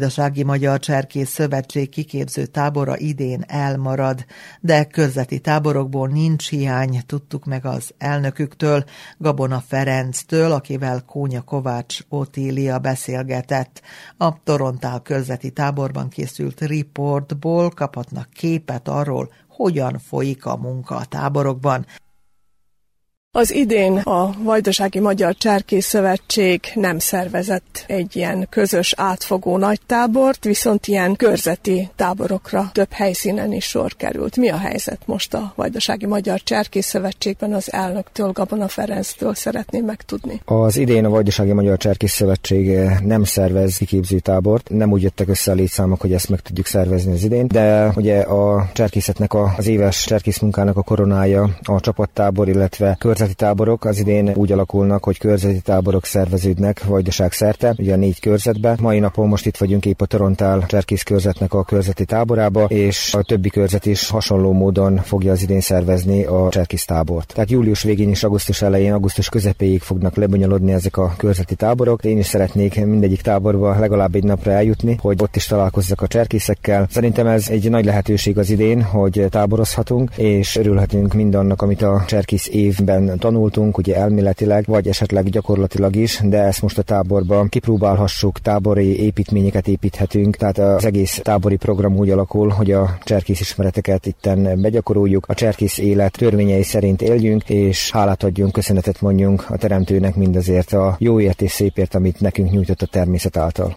Vajdasági Magyar Cserkész Szövetség kiképző tábora idén elmarad, de körzeti táborokból nincs hiány, tudtuk meg az elnöküktől, Gabona Ferenctől, akivel Kónya Kovács Otília beszélgetett. A Torontál körzeti táborban készült riportból kaphatnak képet arról, hogyan folyik a munka a táborokban. Az idén a Vajdasági Magyar Cserkész Szövetség nem szervezett egy ilyen közös átfogó nagy tábort, viszont ilyen körzeti táborokra több helyszínen is sor került. Mi a helyzet most a Vajdasági Magyar Cserkész Szövetségben az elnöktől, Gabona Ferenctől szeretném megtudni? Az idén a Vajdasági Magyar Cserkész Szövetség nem szervez kiképző tábort, nem úgy jöttek össze a létszámok, hogy ezt meg tudjuk szervezni az idén, de ugye a cserkészetnek a, az éves cserkész munkának a koronája a csapattábor, illetve kör körzeti táborok az idén úgy alakulnak, hogy körzeti táborok szerveződnek vajdaság szerte, ugye a négy körzetbe. Mai napon most itt vagyunk épp a Torontál Cserkész körzetnek a körzeti táborába, és a többi körzet is hasonló módon fogja az idén szervezni a Cserkész tábort. Tehát július végén és augusztus elején, augusztus közepéig fognak lebonyolodni ezek a körzeti táborok. Én is szeretnék mindegyik táborba legalább egy napra eljutni, hogy ott is találkozzak a cserkészekkel. Szerintem ez egy nagy lehetőség az idén, hogy táborozhatunk, és örülhetünk mindannak, amit a cserkész évben tanultunk, ugye elméletileg, vagy esetleg gyakorlatilag is, de ezt most a táborban kipróbálhassuk, tábori építményeket építhetünk, tehát az egész tábori program úgy alakul, hogy a cserkész ismereteket itten begyakoroljuk, a cserkész élet törvényei szerint éljünk, és hálát adjunk, köszönetet mondjunk a teremtőnek mindazért a jóért és szépért, amit nekünk nyújtott a természet által.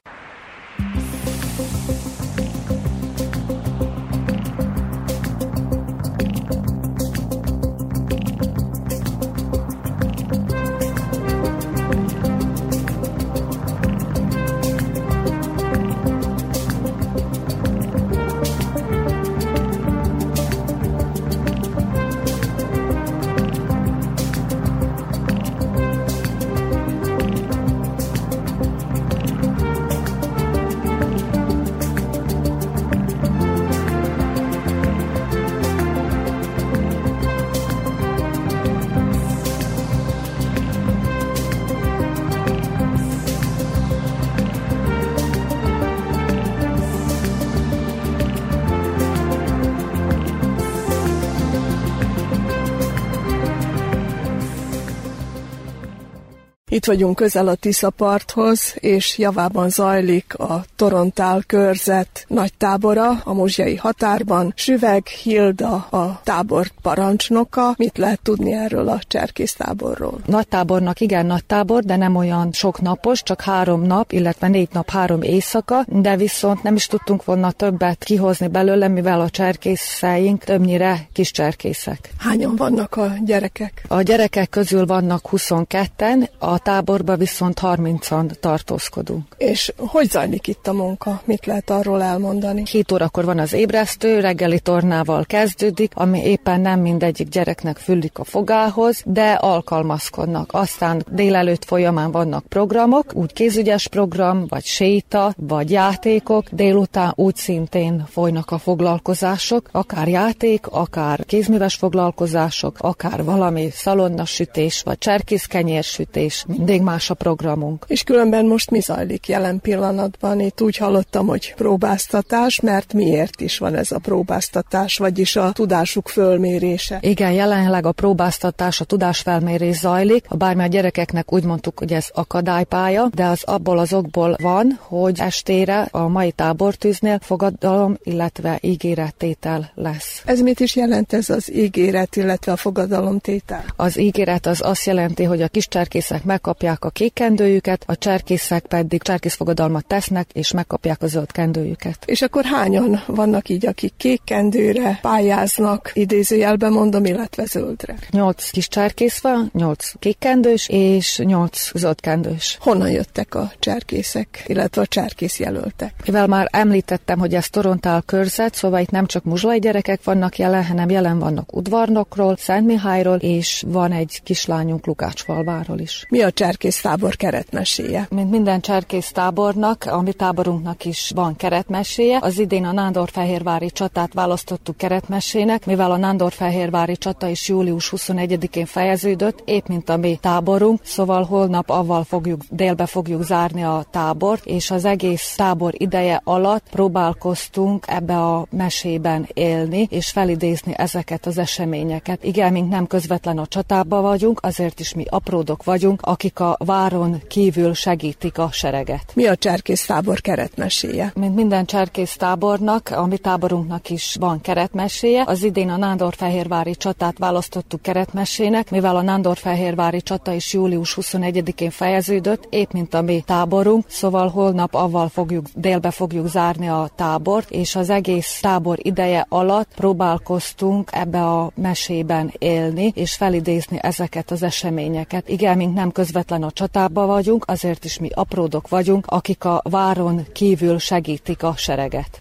Itt vagyunk közel a Tisza parthoz, és javában zajlik a Torontál körzet nagy tábora a muzsiai határban. Süveg Hilda a tábor parancsnoka. Mit lehet tudni erről a cserkész táborról? Nagy tábornak igen nagy tábor, de nem olyan sok napos, csak három nap, illetve négy nap, három éjszaka, de viszont nem is tudtunk volna többet kihozni belőle, mivel a cserkészeink többnyire kis cserkészek. Hányan vannak a gyerekek? A gyerekek közül vannak 22-en, a táborba viszont 30-an tartózkodunk. És hogy zajlik itt a munka? Mit lehet arról elmondani? 7 órakor van az ébresztő, reggeli tornával kezdődik, ami éppen nem mindegyik gyereknek füllik a fogához, de alkalmazkodnak. Aztán délelőtt folyamán vannak programok, úgy kézügyes program, vagy séta, vagy játékok, délután úgy szintén folynak a foglalkozások, akár játék, akár kézműves foglalkozások, akár valami szalonnasütés, vagy cserkészkenyérsütés, mindig más a programunk. És különben most mi zajlik jelen pillanatban? Itt úgy hallottam, hogy próbáztatás, mert miért is van ez a próbáztatás, vagyis a tudásuk fölmérése? Igen, jelenleg a próbáztatás, a tudásfelmérés zajlik. A bármi a gyerekeknek úgy mondtuk, hogy ez akadálypálya, de az abból az okból van, hogy estére a mai tábortűznél fogadalom, illetve ígérettétel lesz. Ez mit is jelent ez az ígéret, illetve a fogadalomtétel? Az ígéret az azt jelenti, hogy a kis cserkészek megkapják a kék kendőjüket, a cserkészek pedig cserkészfogadalmat tesznek, és megkapják a zöld kendőjüket. És akkor hányan vannak így, akik kék kendőre pályáznak, idézőjelben mondom, illetve zöldre? Nyolc kis cserkész van, nyolc kékkendős és nyolc zöldkendős. Honnan jöttek a cserkészek, illetve a cserkész jelöltek? Mivel már említettem, hogy ez Torontál körzet, szóval itt nem csak muzslai gyerekek vannak jelen, hanem jelen vannak udvarnokról, Szent Mihályról, és van egy kislányunk Lukácsfalváról is. Mi a cserkész tábor keretmeséje? Mint minden cserkész tábornak, a mi táborunknak is van keretmeséje. Az idén a Nándorfehérvári csatát választottuk keretmesének, mivel a Nándorfehérvári csata is július 21-én fejeződött, épp mint a mi táborunk, szóval holnap avval fogjuk, délbe fogjuk zárni a tábort, és az egész tábor ideje alatt próbálkoztunk ebbe a mesében élni, és felidézni ezeket az eseményeket. Igen, mink nem közvetlen a csatába vagyunk, azért is mi apródok vagyunk, akik a váron kívül segítik a sereget. Mi a cserkész tábor keretmeséje? Mint minden cserkész tábornak, a mi táborunknak is van keretmeséje. Az idén a Nándorfehérvári csatát választottuk keretmesének, mivel a Nándorfehérvári csata is július 21-én fejeződött, épp mint a mi táborunk, szóval holnap avval fogjuk, délbe fogjuk zárni a tábort, és az egész tábor ideje alatt próbálkoztunk ebbe a mesében élni, és felidézni ezeket az eseményeket. Igen, mink nem közvetlen a csatába vagyunk, azért is mi apródok vagyunk, akik a váron kívül segítik a sereget.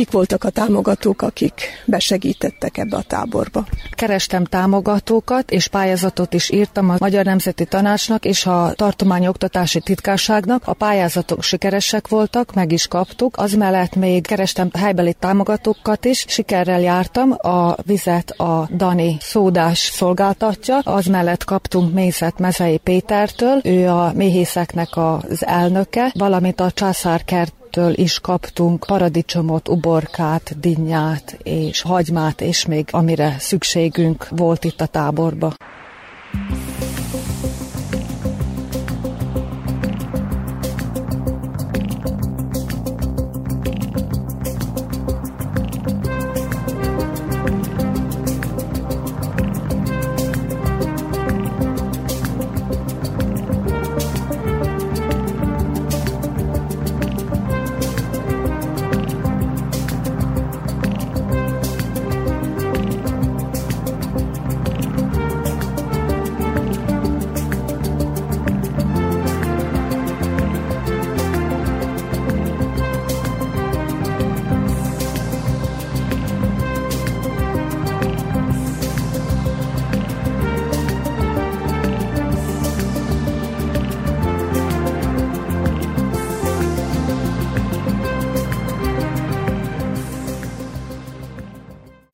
Kik voltak a támogatók, akik besegítettek ebbe a táborba? Kerestem támogatókat, és pályázatot is írtam a Magyar Nemzeti Tanácsnak és a Tartományi Oktatási Titkárságnak. A pályázatok sikeresek voltak, meg is kaptuk. Az mellett még kerestem helybeli támogatókat is, sikerrel jártam. A vizet a Dani szódás szolgáltatja. Az mellett kaptunk mézet Mezei Pétertől, ő a méhészeknek az elnöke, valamint a császárkert től is kaptunk paradicsomot, uborkát, dinnyát és hagymát, és még amire szükségünk volt itt a táborba.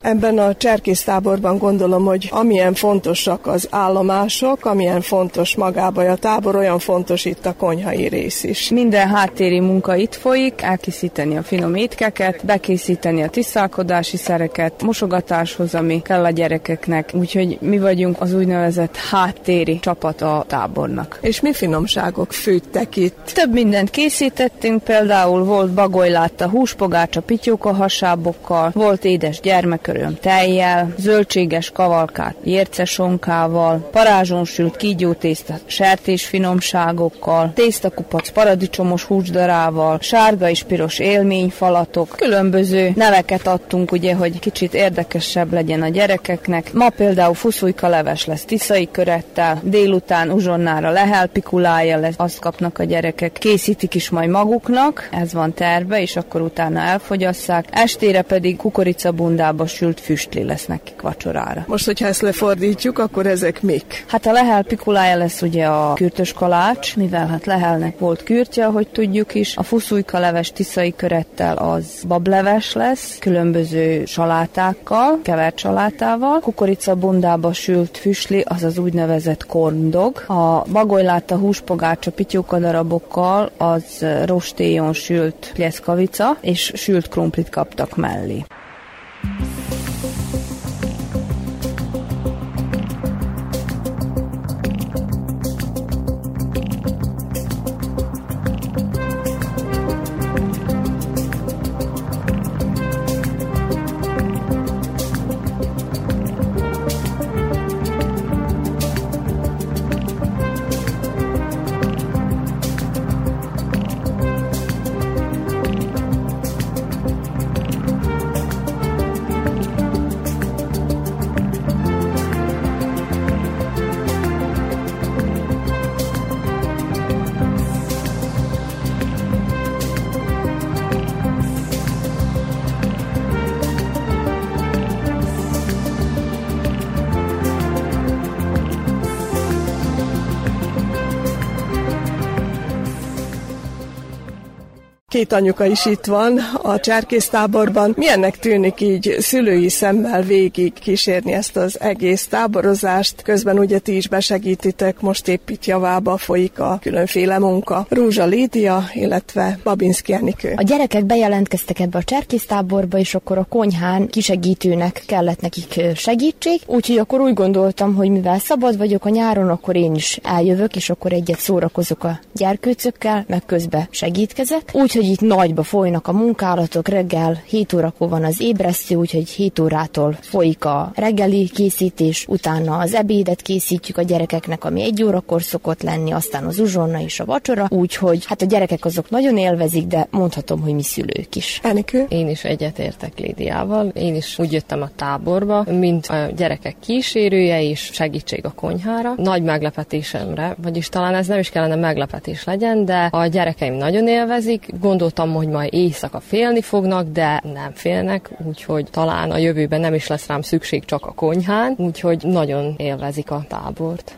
Ebben a cserkésztáborban gondolom, hogy amilyen fontosak az állomások, amilyen fontos magába a tábor, olyan fontos itt a konyhai rész is. Minden háttéri munka itt folyik, elkészíteni a finom étkeket, bekészíteni a tisztálkodási szereket, mosogatáshoz, ami kell a gyerekeknek. Úgyhogy mi vagyunk az úgynevezett háttéri csapat a tábornak. És mi finomságok fűttek itt? Több mindent készítettünk, például volt bagolylátta húspogácsa pityóka hasábokkal, volt édes gyermeköröm tejjel, zöldséges kavalkát ércesonkával, parázson sült kígyótészta sertés finomságokkal, tésztakupac paradicsomos húsdarával, sárga és piros élményfalatok, különböző neveket adtunk, ugye, hogy kicsit érdekesebb legyen a gyerekeknek. Ma például fuszújka leves lesz tiszai körettel, délután uzsonnára lehelpikulája lesz, azt kapnak a gyerekek. Készítik is majd maguknak, ez van terve, és akkor utána elfogyasszák. Estére pedig kukoricabundába sült füstli lesz nekik vacsorára. Most, hogyha ezt lefordítjuk, akkor ezek mik? Hát a lehel pikulája lesz ugye a kürtös kalács, mivel hát lehelnek volt kürtje, ahogy tudjuk is. A fuszújka leves tiszai körettel az bableves lesz, különböző salátákkal, kevert salátával. Kukoricabundába sült füstli, az az úgynevezett korndog. A bagolylátta húspogácsa pityóka darabokkal az rostéjon sült pleszkavica, és sült krumplit kaptak mellé. Két anyuka is itt van a cserkésztáborban. Milyennek tűnik így szülői szemmel végig kísérni ezt az egész táborozást? Közben ugye ti is besegítitek, most épp itt javába folyik a különféle munka. Rúzsa Lídia, illetve Babinski Enikő. A gyerekek bejelentkeztek ebbe a cserkésztáborba, és akkor a konyhán kisegítőnek kellett nekik segítség. Úgyhogy akkor úgy gondoltam, hogy mivel szabad vagyok a nyáron, akkor én is eljövök, és akkor egyet szórakozok a gyerkőcökkel, meg közben segítkezek. Úgyhogy itt nagyba folynak a munkálatok, reggel 7 órakor van az ébresztő, úgyhogy 7 órától folyik a reggeli készítés, utána az ebédet készítjük a gyerekeknek, ami egy órakor szokott lenni, aztán az uzsonna és a vacsora, úgyhogy hát a gyerekek azok nagyon élvezik, de mondhatom, hogy mi szülők is. Enikő? Én is egyetértek Lédiával, én is úgy jöttem a táborba, mint a gyerekek kísérője és segítség a konyhára. Nagy meglepetésemre, vagyis talán ez nem is kellene meglepetés legyen, de a gyerekeim nagyon élvezik, Gondoltam, hogy majd éjszaka félni fognak, de nem félnek, úgyhogy talán a jövőben nem is lesz rám szükség csak a konyhán, úgyhogy nagyon élvezik a tábort.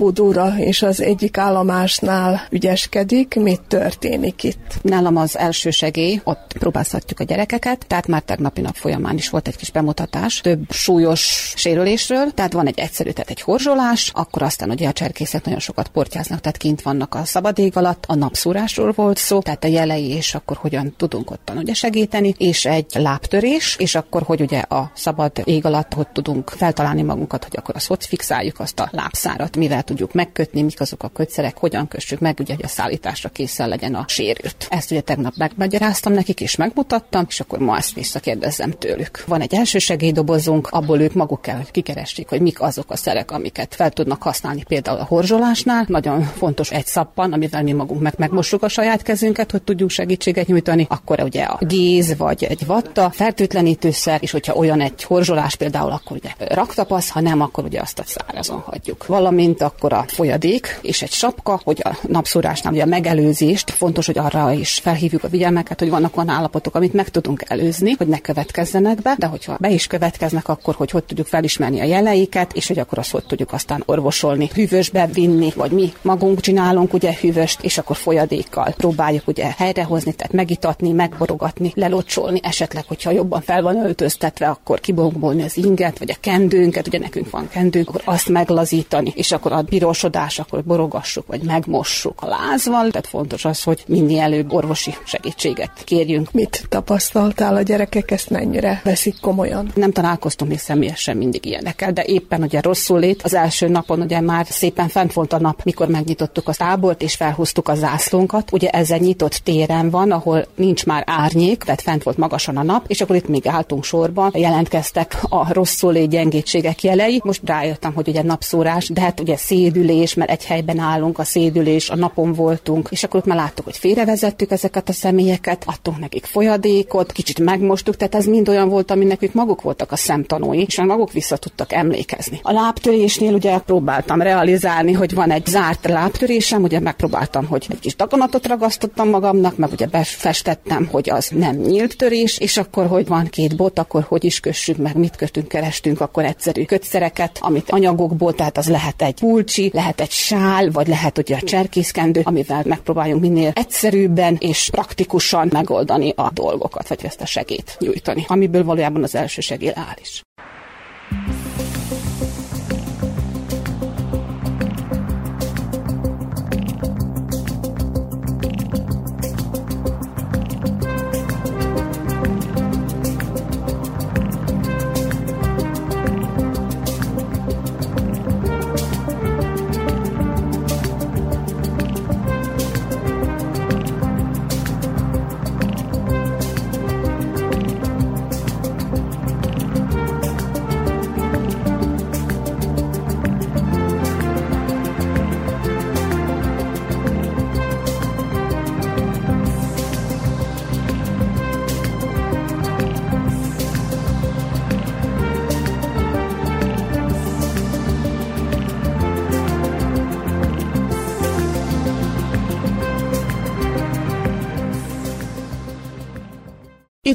Szabódóra és az egyik állomásnál ügyeskedik. Mit történik itt? Nálam az első segély, ott próbáztatjuk a gyerekeket, tehát már tegnapi nap folyamán is volt egy kis bemutatás, több súlyos sérülésről, tehát van egy egyszerű, tehát egy horzsolás, akkor aztán ugye a cserkészek nagyon sokat portyáznak, tehát kint vannak a szabad ég alatt, a napszúrásról volt szó, tehát a jelei, és akkor hogyan tudunk ottan ugye segíteni, és egy lábtörés, és akkor hogy ugye a szabad ég alatt hogy tudunk feltalálni magunkat, hogy akkor azt hogy fixáljuk azt a lábszárat, mivel tudjuk megkötni, mik azok a kötszerek, hogyan kössük meg, ugye, hogy a szállításra készen legyen a sérült. Ezt ugye tegnap megmagyaráztam nekik, és megmutattam, és akkor ma ezt visszakérdezzem tőlük. Van egy első segélydobozunk, abból ők maguk kell, hogy kikeressék, hogy mik azok a szerek, amiket fel tudnak használni például a horzsolásnál. Nagyon fontos egy szappan, amivel mi magunk meg megmossuk a saját kezünket, hogy tudjunk segítséget nyújtani. Akkor ugye a géz vagy egy vatta, fertőtlenítőszer, és hogyha olyan egy horzsolás például, akkor ugye raktapasz, ha nem, akkor ugye azt a szárazon hagyjuk. Valamint akkor a folyadék és egy sapka, hogy a napszórásnál ugye a megelőzést, fontos, hogy arra is felhívjuk a figyelmeket, hogy vannak olyan állapotok, amit meg tudunk előzni, hogy ne következzenek be, de hogyha be is következnek, akkor hogy hogy tudjuk felismerni a jeleiket, és hogy akkor azt hogy tudjuk aztán orvosolni, hűvösbe vinni, vagy mi magunk csinálunk ugye hűvöst, és akkor folyadékkal próbáljuk ugye helyrehozni, tehát megitatni, megborogatni, lelocsolni, esetleg, hogyha jobban fel van öltöztetve, akkor kibombolni az inget, vagy a kendőnket, ugye nekünk van kendőnk, akkor azt meglazítani, és akkor a pirosodás, akkor borogassuk, vagy megmossuk a lázval. Tehát fontos az, hogy minél előbb orvosi segítséget kérjünk. Mit tapasztaltál a gyerekek, ezt mennyire veszik komolyan? Nem találkoztunk még személyesen mindig ilyenekkel, de éppen ugye rosszul lét. Az első napon ugye már szépen fent volt a nap, mikor megnyitottuk a tábort és felhúztuk a zászlónkat. Ugye ez egy nyitott téren van, ahol nincs már árnyék, tehát fent volt magasan a nap, és akkor itt még álltunk sorban, jelentkeztek a rosszul lét gyengétségek jelei. Most rájöttem, hogy ugye napszórás, de hát ugye szédülés, mert egy helyben állunk, a szédülés, a napon voltunk, és akkor ott már láttuk, hogy félrevezettük ezeket a személyeket, adtunk nekik folyadékot, kicsit megmostuk, tehát ez mind olyan volt, ami nekik maguk voltak a szemtanúi, és maguk vissza tudtak emlékezni. A lábtörésnél ugye próbáltam realizálni, hogy van egy zárt lábtörésem, ugye megpróbáltam, hogy egy kis dagonatot ragasztottam magamnak, meg ugye befestettem, hogy az nem nyílt törés, és akkor, hogy van két bot, akkor hogy is kössük meg, mit kötünk, kerestünk, akkor egyszerű kötszereket, amit anyagokból, tehát az lehet egy pulcsi, lehet egy sál, vagy lehet ugye a cserkészkendő, amivel megpróbáljunk minél egyszerűbben és praktikusan megoldani a dolgokat, vagy ezt a segét nyújtani, amiből valójában az első segély áll is.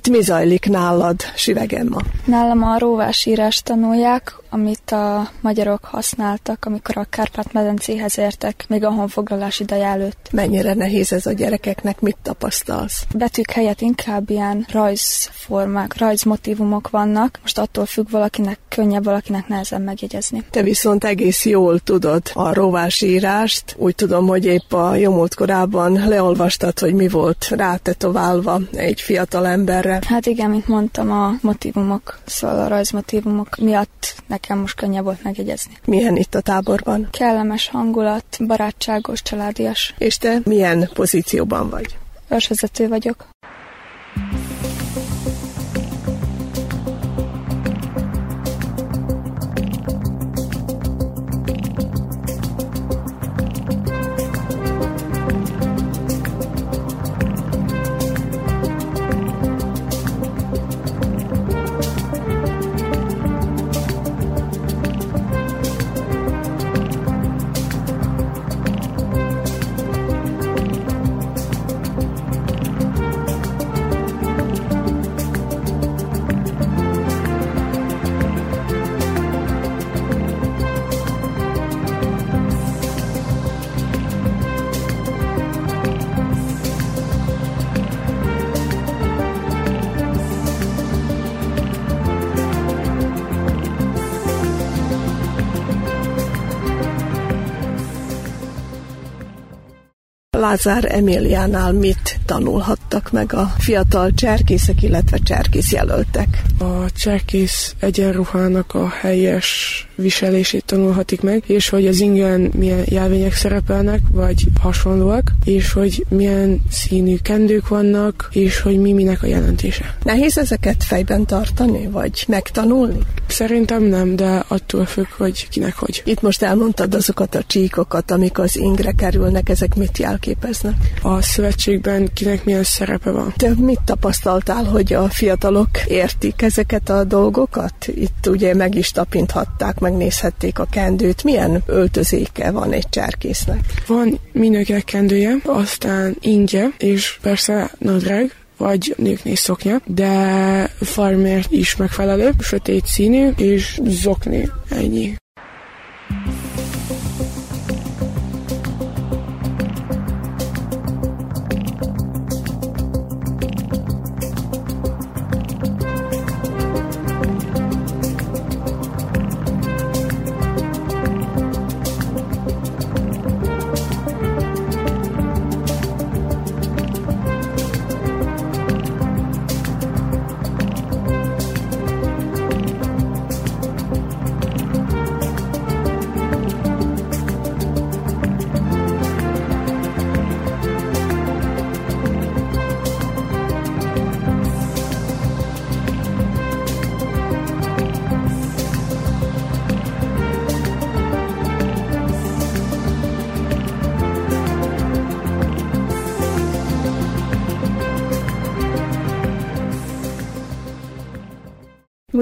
Itt mi zajlik nálad, Sivegemma? Nálam a róvásírás tanulják, amit a magyarok használtak, amikor a Kárpát-medencéhez értek, még a honfoglalás ideje előtt. Mennyire nehéz ez a gyerekeknek, mit tapasztalsz? Betűk helyett inkább ilyen rajzformák, rajzmotívumok vannak. Most attól függ valakinek könnyebb, valakinek nehezebb megjegyezni. Te viszont egész jól tudod a róvásírást. Úgy tudom, hogy épp a jó korában leolvastad, hogy mi volt rátetoválva egy fiatal emberre. Hát igen, mint mondtam, a motivumok, szóval a rajzmotívumok miatt nekem most könnyebb volt megjegyezni. Milyen itt a táborban? Kellemes hangulat, barátságos, családias. És te milyen pozícióban vagy? Őrsvezető vagyok. Lázár Emiliánál mit tanulhattak meg a fiatal cserkészek, illetve cserkész jelöltek? A cserkész egyenruhának a helyes viselését tanulhatik meg, és hogy az ingen milyen jelvények szerepelnek, vagy hasonlóak, és hogy milyen színű kendők vannak, és hogy mi minek a jelentése. Nehéz ezeket fejben tartani, vagy megtanulni? Szerintem nem, de attól függ, hogy kinek hogy. Itt most elmondtad azokat a csíkokat, amik az ingre kerülnek, ezek mit jelképeznek? A szövetségben kinek milyen szerepe van. Te mit tapasztaltál, hogy a fiatalok értik ezeket a dolgokat? Itt ugye meg is tapinthatták, megnézhették a kendőt. Milyen öltözéke van egy cserkésznek? Van minőkek kendője, aztán ingye, és persze nadrág, vagy nőknél szoknya, de farmer is megfelelő, sötét színű, és zokni, ennyi.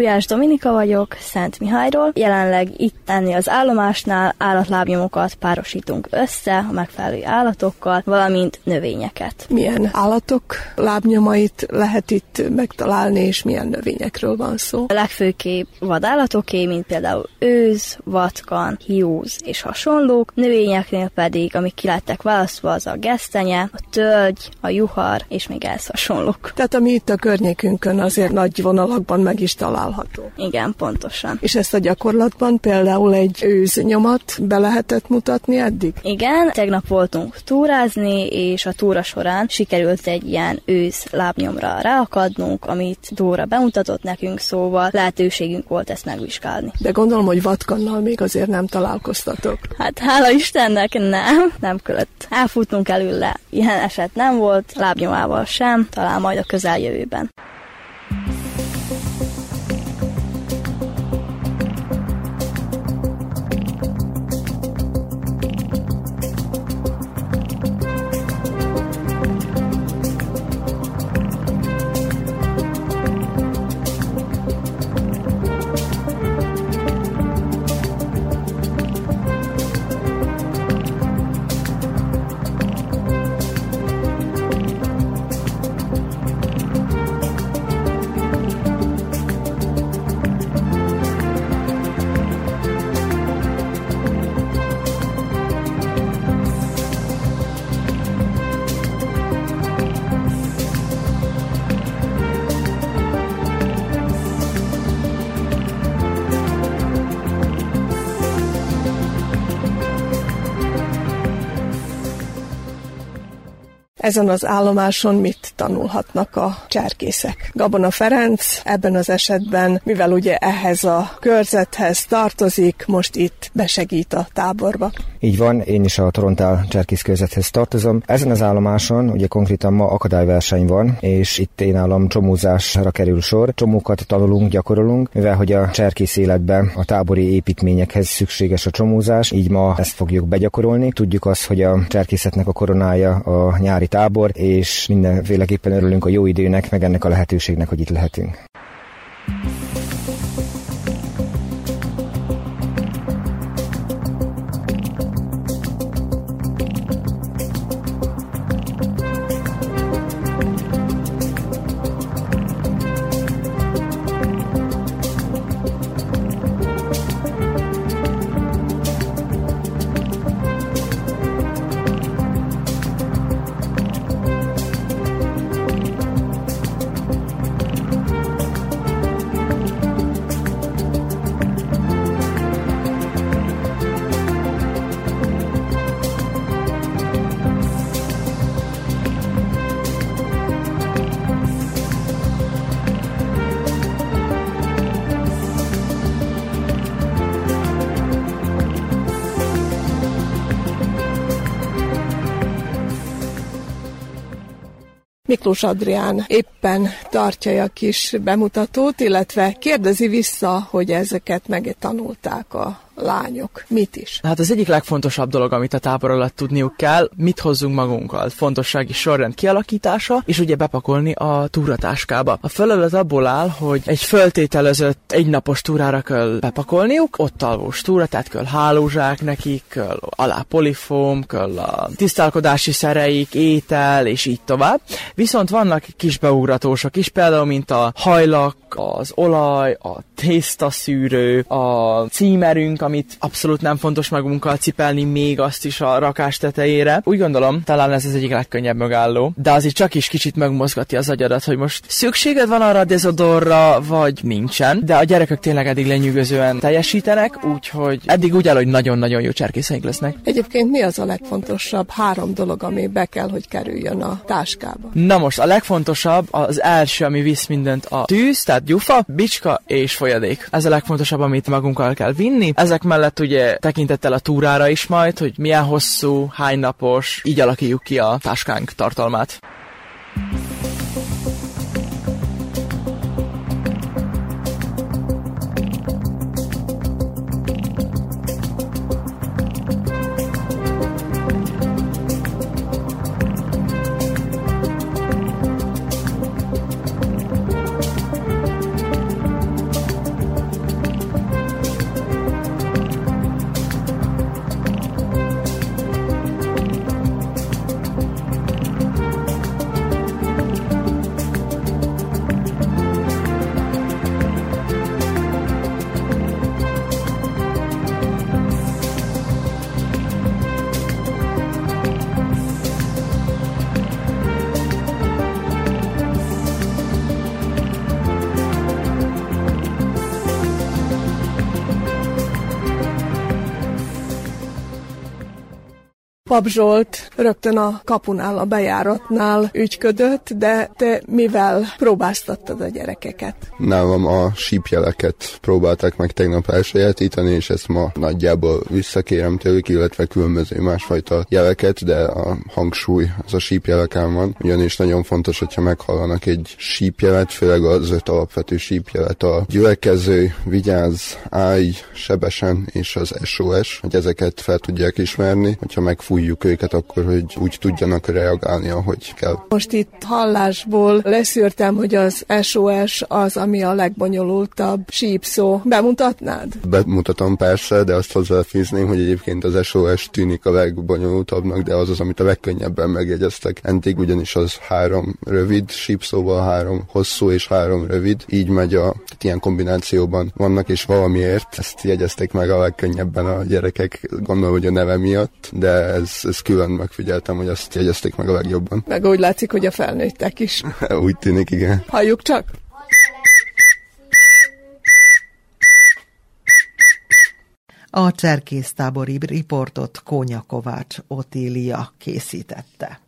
Gulyás Dominika vagyok, Szent Mihályról. Jelenleg itt tenni az állomásnál állatlábnyomokat párosítunk össze a megfelelő állatokkal, valamint növényeket. Milyen állatok lábnyomait lehet itt megtalálni, és milyen növényekről van szó? A legfőképp vadállatoké, mint például őz, vatkan, hiúz és hasonlók. Növényeknél pedig, amik ki lettek választva, az a gesztenye, a tölgy, a juhar és még ez hasonlók. Tehát ami itt a környékünkön azért nagy vonalakban meg is található. Igen, pontosan. És ezt a gyakorlatban például egy őznyomat be lehetett mutatni eddig? Igen, tegnap voltunk túrázni, és a túra során sikerült egy ilyen ősz lábnyomra ráakadnunk, amit Dóra bemutatott nekünk, szóval lehetőségünk volt ezt megvizsgálni. De gondolom, hogy vatkannal még azért nem találkoztatok. Hát hála Istennek nem, nem kellett elfutnunk előle. Ilyen eset nem volt, lábnyomával sem, talán majd a közeljövőben. Ezen az állomáson mit tanulhatnak a cserkészek? Gabona Ferenc ebben az esetben, mivel ugye ehhez a körzethez tartozik, most itt besegít a táborba. Így van, én is a Torontál cserkész körzethez tartozom. Ezen az állomáson ugye konkrétan ma akadályverseny van, és itt én állam csomózásra kerül sor. Csomókat tanulunk, gyakorolunk, mivel hogy a cserkész életben a tábori építményekhez szükséges a csomózás, így ma ezt fogjuk begyakorolni. Tudjuk azt, hogy a cserkészetnek a koronája a nyári tábor, és mindenféleképpen örülünk a jó időnek, meg ennek a lehetőségnek, hogy itt lehetünk. Miklós Adrián éppen tartja a kis bemutatót, illetve kérdezi vissza, hogy ezeket megtanulták a lányok. Mit is? Hát az egyik legfontosabb dolog, amit a tábor alatt tudniuk kell, mit hozzunk magunkkal. Fontossági sorrend kialakítása, és ugye bepakolni a túratáskába. A feladat abból áll, hogy egy föltételezett egynapos túrára kell bepakolniuk, ott alvós túra, tehát kell hálózsák nekik, kell alá polifóm, kell a tisztálkodási szereik, étel, és így tovább. Viszont vannak kis beugratósok is, például mint a hajlak, az olaj, a tésztaszűrő, a címerünk, amit abszolút nem fontos magunkkal cipelni, még azt is a rakás tetejére. Úgy gondolom, talán ez az egyik legkönnyebb megálló, de azért csak is kicsit megmozgatja az agyadat, hogy most szükséged van arra a dezodorra, vagy nincsen. De a gyerekek tényleg eddig lenyűgözően teljesítenek, úgyhogy eddig úgy áll, hogy nagyon-nagyon jó cserkészeink lesznek. Egyébként mi az a legfontosabb három dolog, ami be kell, hogy kerüljön a táskába? Na most, a legfontosabb az első, ami visz mindent a tűz, tehát gyufa, bicska és folyadék. Ez a legfontosabb, amit magunkkal kell vinni. Ezek mellett ugye tekintettel a túrára is majd, hogy milyen hosszú, hány napos, így alakítjuk ki a táskánk tartalmát. Pap Zsolt rögtön a kapunál, a bejáratnál ügyködött, de te mivel próbáztattad a gyerekeket? Nálam a sípjeleket próbálták meg tegnap elsajátítani, és ezt ma nagyjából visszakérem tőlük, illetve különböző másfajta jeleket, de a hangsúly az a sípjeleken van, ugyanis nagyon fontos, hogyha meghallanak egy sípjelet, főleg az öt alapvető sípjelet, a gyülekező, vigyáz, állj, sebesen és az SOS, hogy ezeket fel tudják ismerni, hogyha megfúj fújjuk őket, akkor hogy úgy tudjanak reagálni, ahogy kell. Most itt hallásból leszűrtem, hogy az SOS az, ami a legbonyolultabb sípszó. Bemutatnád? Bemutatom persze, de azt hozzáfűzném, hogy egyébként az SOS tűnik a legbonyolultabbnak, de az az, amit a legkönnyebben megjegyeztek. Entig ugyanis az három rövid sípszóval, három hosszú és három rövid. Így megy a ilyen kombinációban vannak, és valamiért ezt jegyezték meg a legkönnyebben a gyerekek, gondolom, hogy a neve miatt, de ez ez, ez külön megfigyeltem, hogy azt jegyezték meg a legjobban. Meg úgy látszik, hogy a felnőttek is. úgy tűnik, igen. Halljuk csak. A cserkésztábori riportot Kónya Kovács Otília készítette.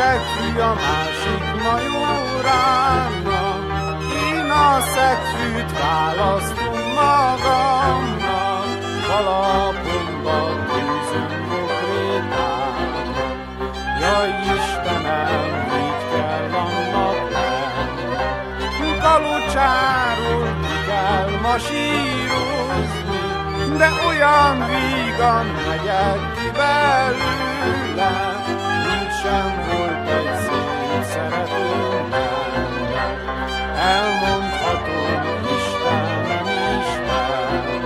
szegfű a másik majoránra, én a szegfűt választom magamnak, kalapomba tűzünk konkrétán. Jaj Istenem, így kell annak lenni, kalucsáról ki kell masírozni, de olyan vígan megyek ki belőlem, Nekem volt egy szép szeretőm, elmondhatom Istenem, Istenem.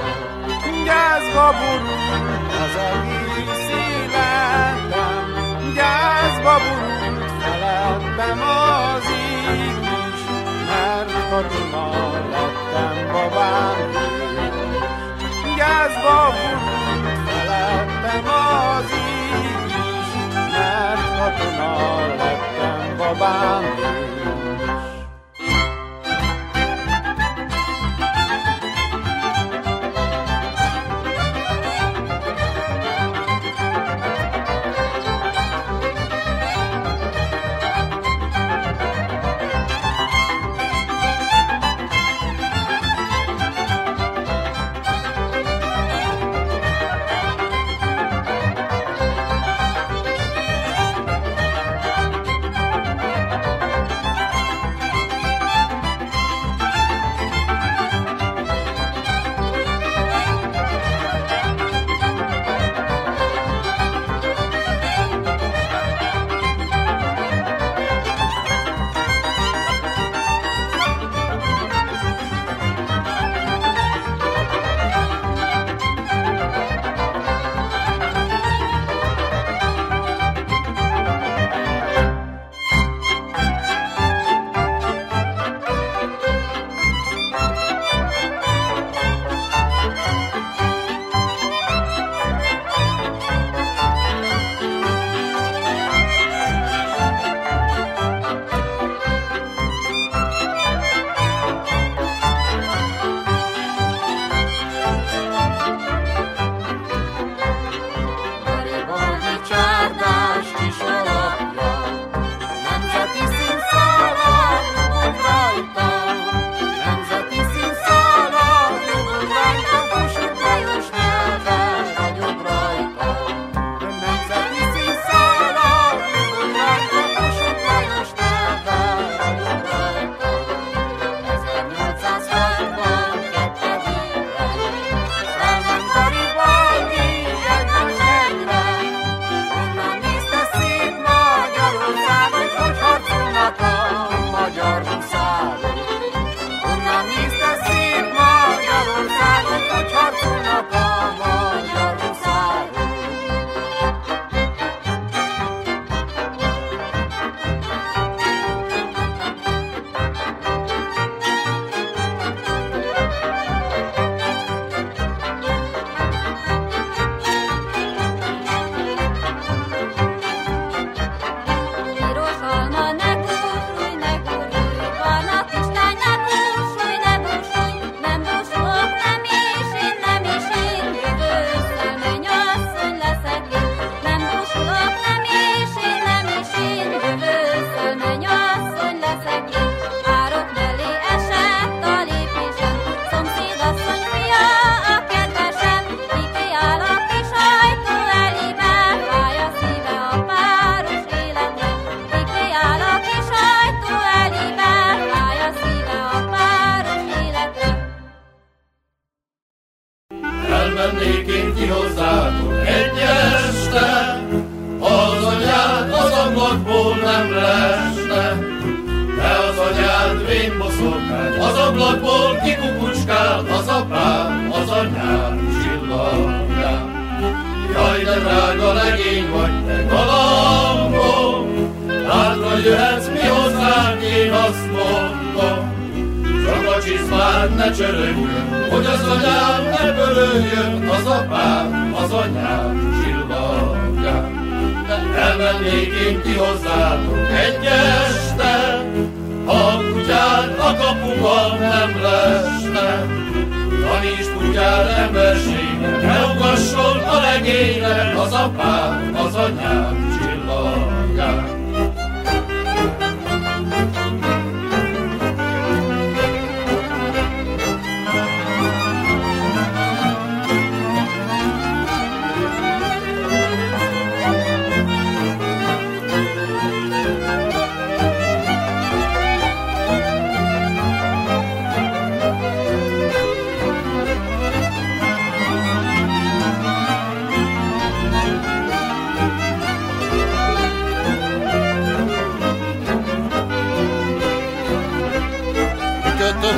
Gyászba borult az egész életem, gyászba borult felettem az ég is, mert katona lettem babám Gyászba borult felettem az ég is, mert katonál lettem babán hű.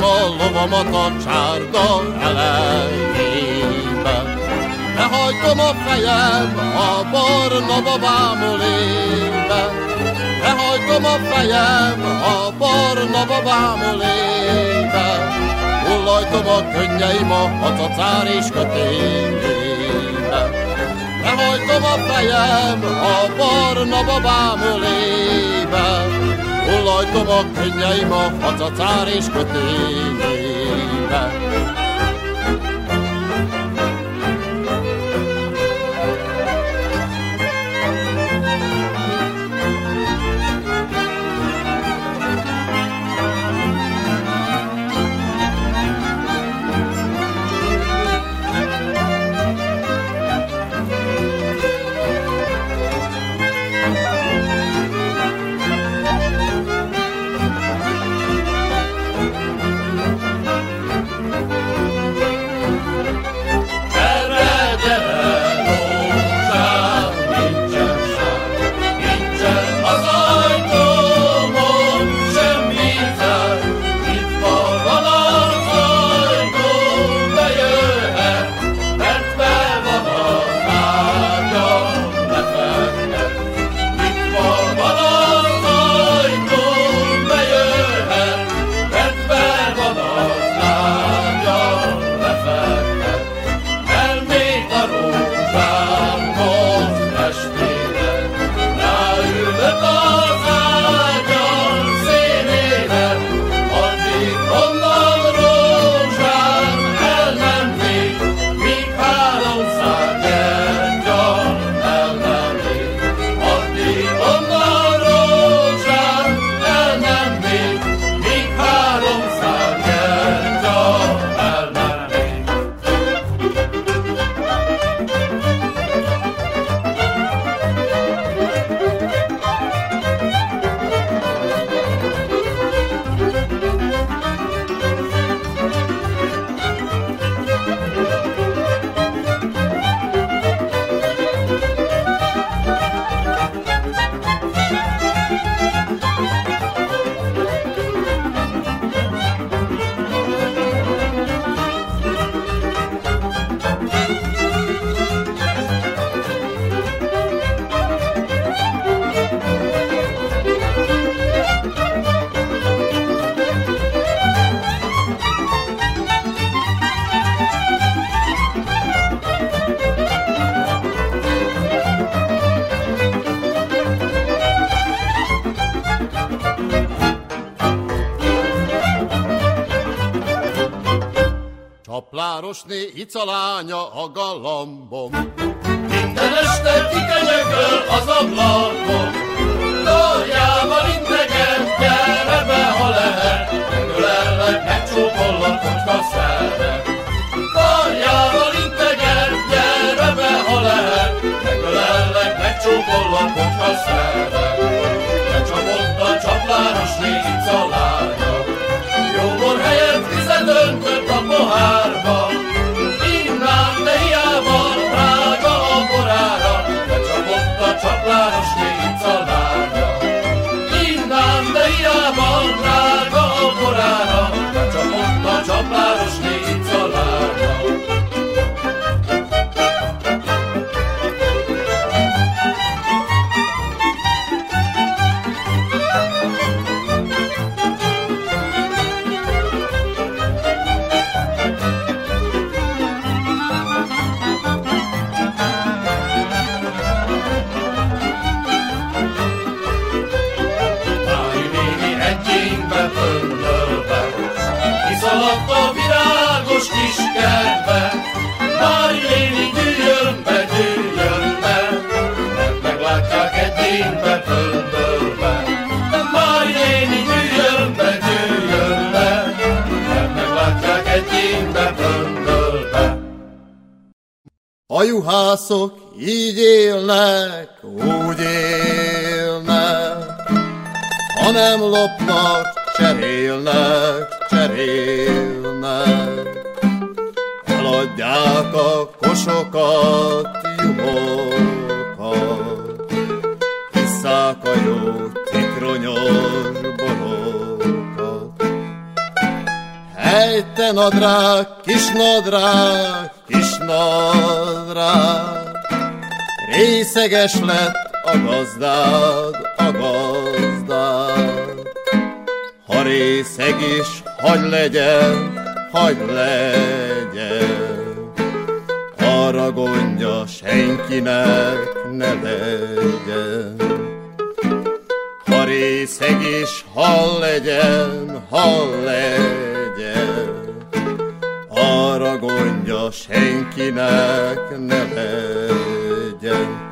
A lovamat a csárda elejébe. Lehajtom a fejem a barna babám ölébe. Lehajtom a fejem a barna babám ölébe. Hullajtom a könnyeim a hatacár és kötélébe. Lehajtom a fejem a barna babám ölébe. Hullajtom a könnyeim a facacár és kötélébe. Csaplárosné icalánya a galambom. Minden este kikenyegöl az ablakon, Karjával integet, gyere be, ha lehet, Megölellek, megcsókollak, hogyha szeret. Karjával integet, gyere be, ha lehet, Megölellek, megcsókollak, hogyha szeret. Becsapott a csaplárosné icalánya, Jóbor helyett vizet öntött a pohárba, A csapláros négy lánya. Innám, de hiába drága a borára, Becsapott a csapláros négy juhászok így élnek, úgy élnek, ha nem lopnak, cserélnek, cserélnek. Eladják a kosokat, juhokat, hisszák a jó cikronyos borokat. Hely, te nadrág, kis nadrág, kis nadrág, részeges lett a gazdád, a gazdád. Ha részeg is, hagy legyen, hagy legyen, arra gondja senkinek ne legyen. Ha részeg is, hal legyen, hal legyen, senkinek ne legyen.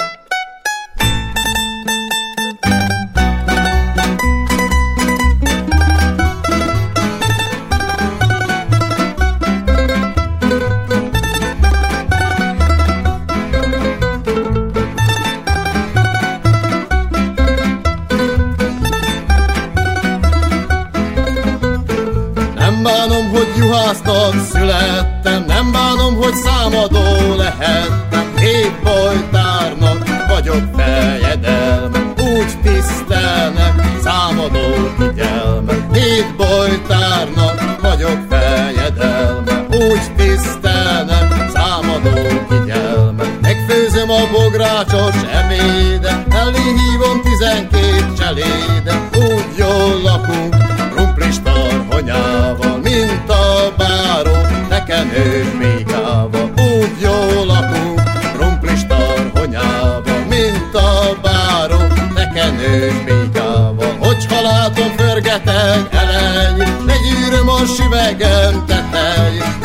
Juhásznak születtem, nem bánom, hogy számadó lehettem, hét bojtárnak vagyok fejedelme, úgy tisztelnek számadó figyelme. Hét bojtárnak vagyok fejedelme, úgy tisztelnek számadó figyelme. Megfőzöm a bográcsos ebédet, elé hívom tizenkét cselédet, úgy jól lakunk, și vegan tătăi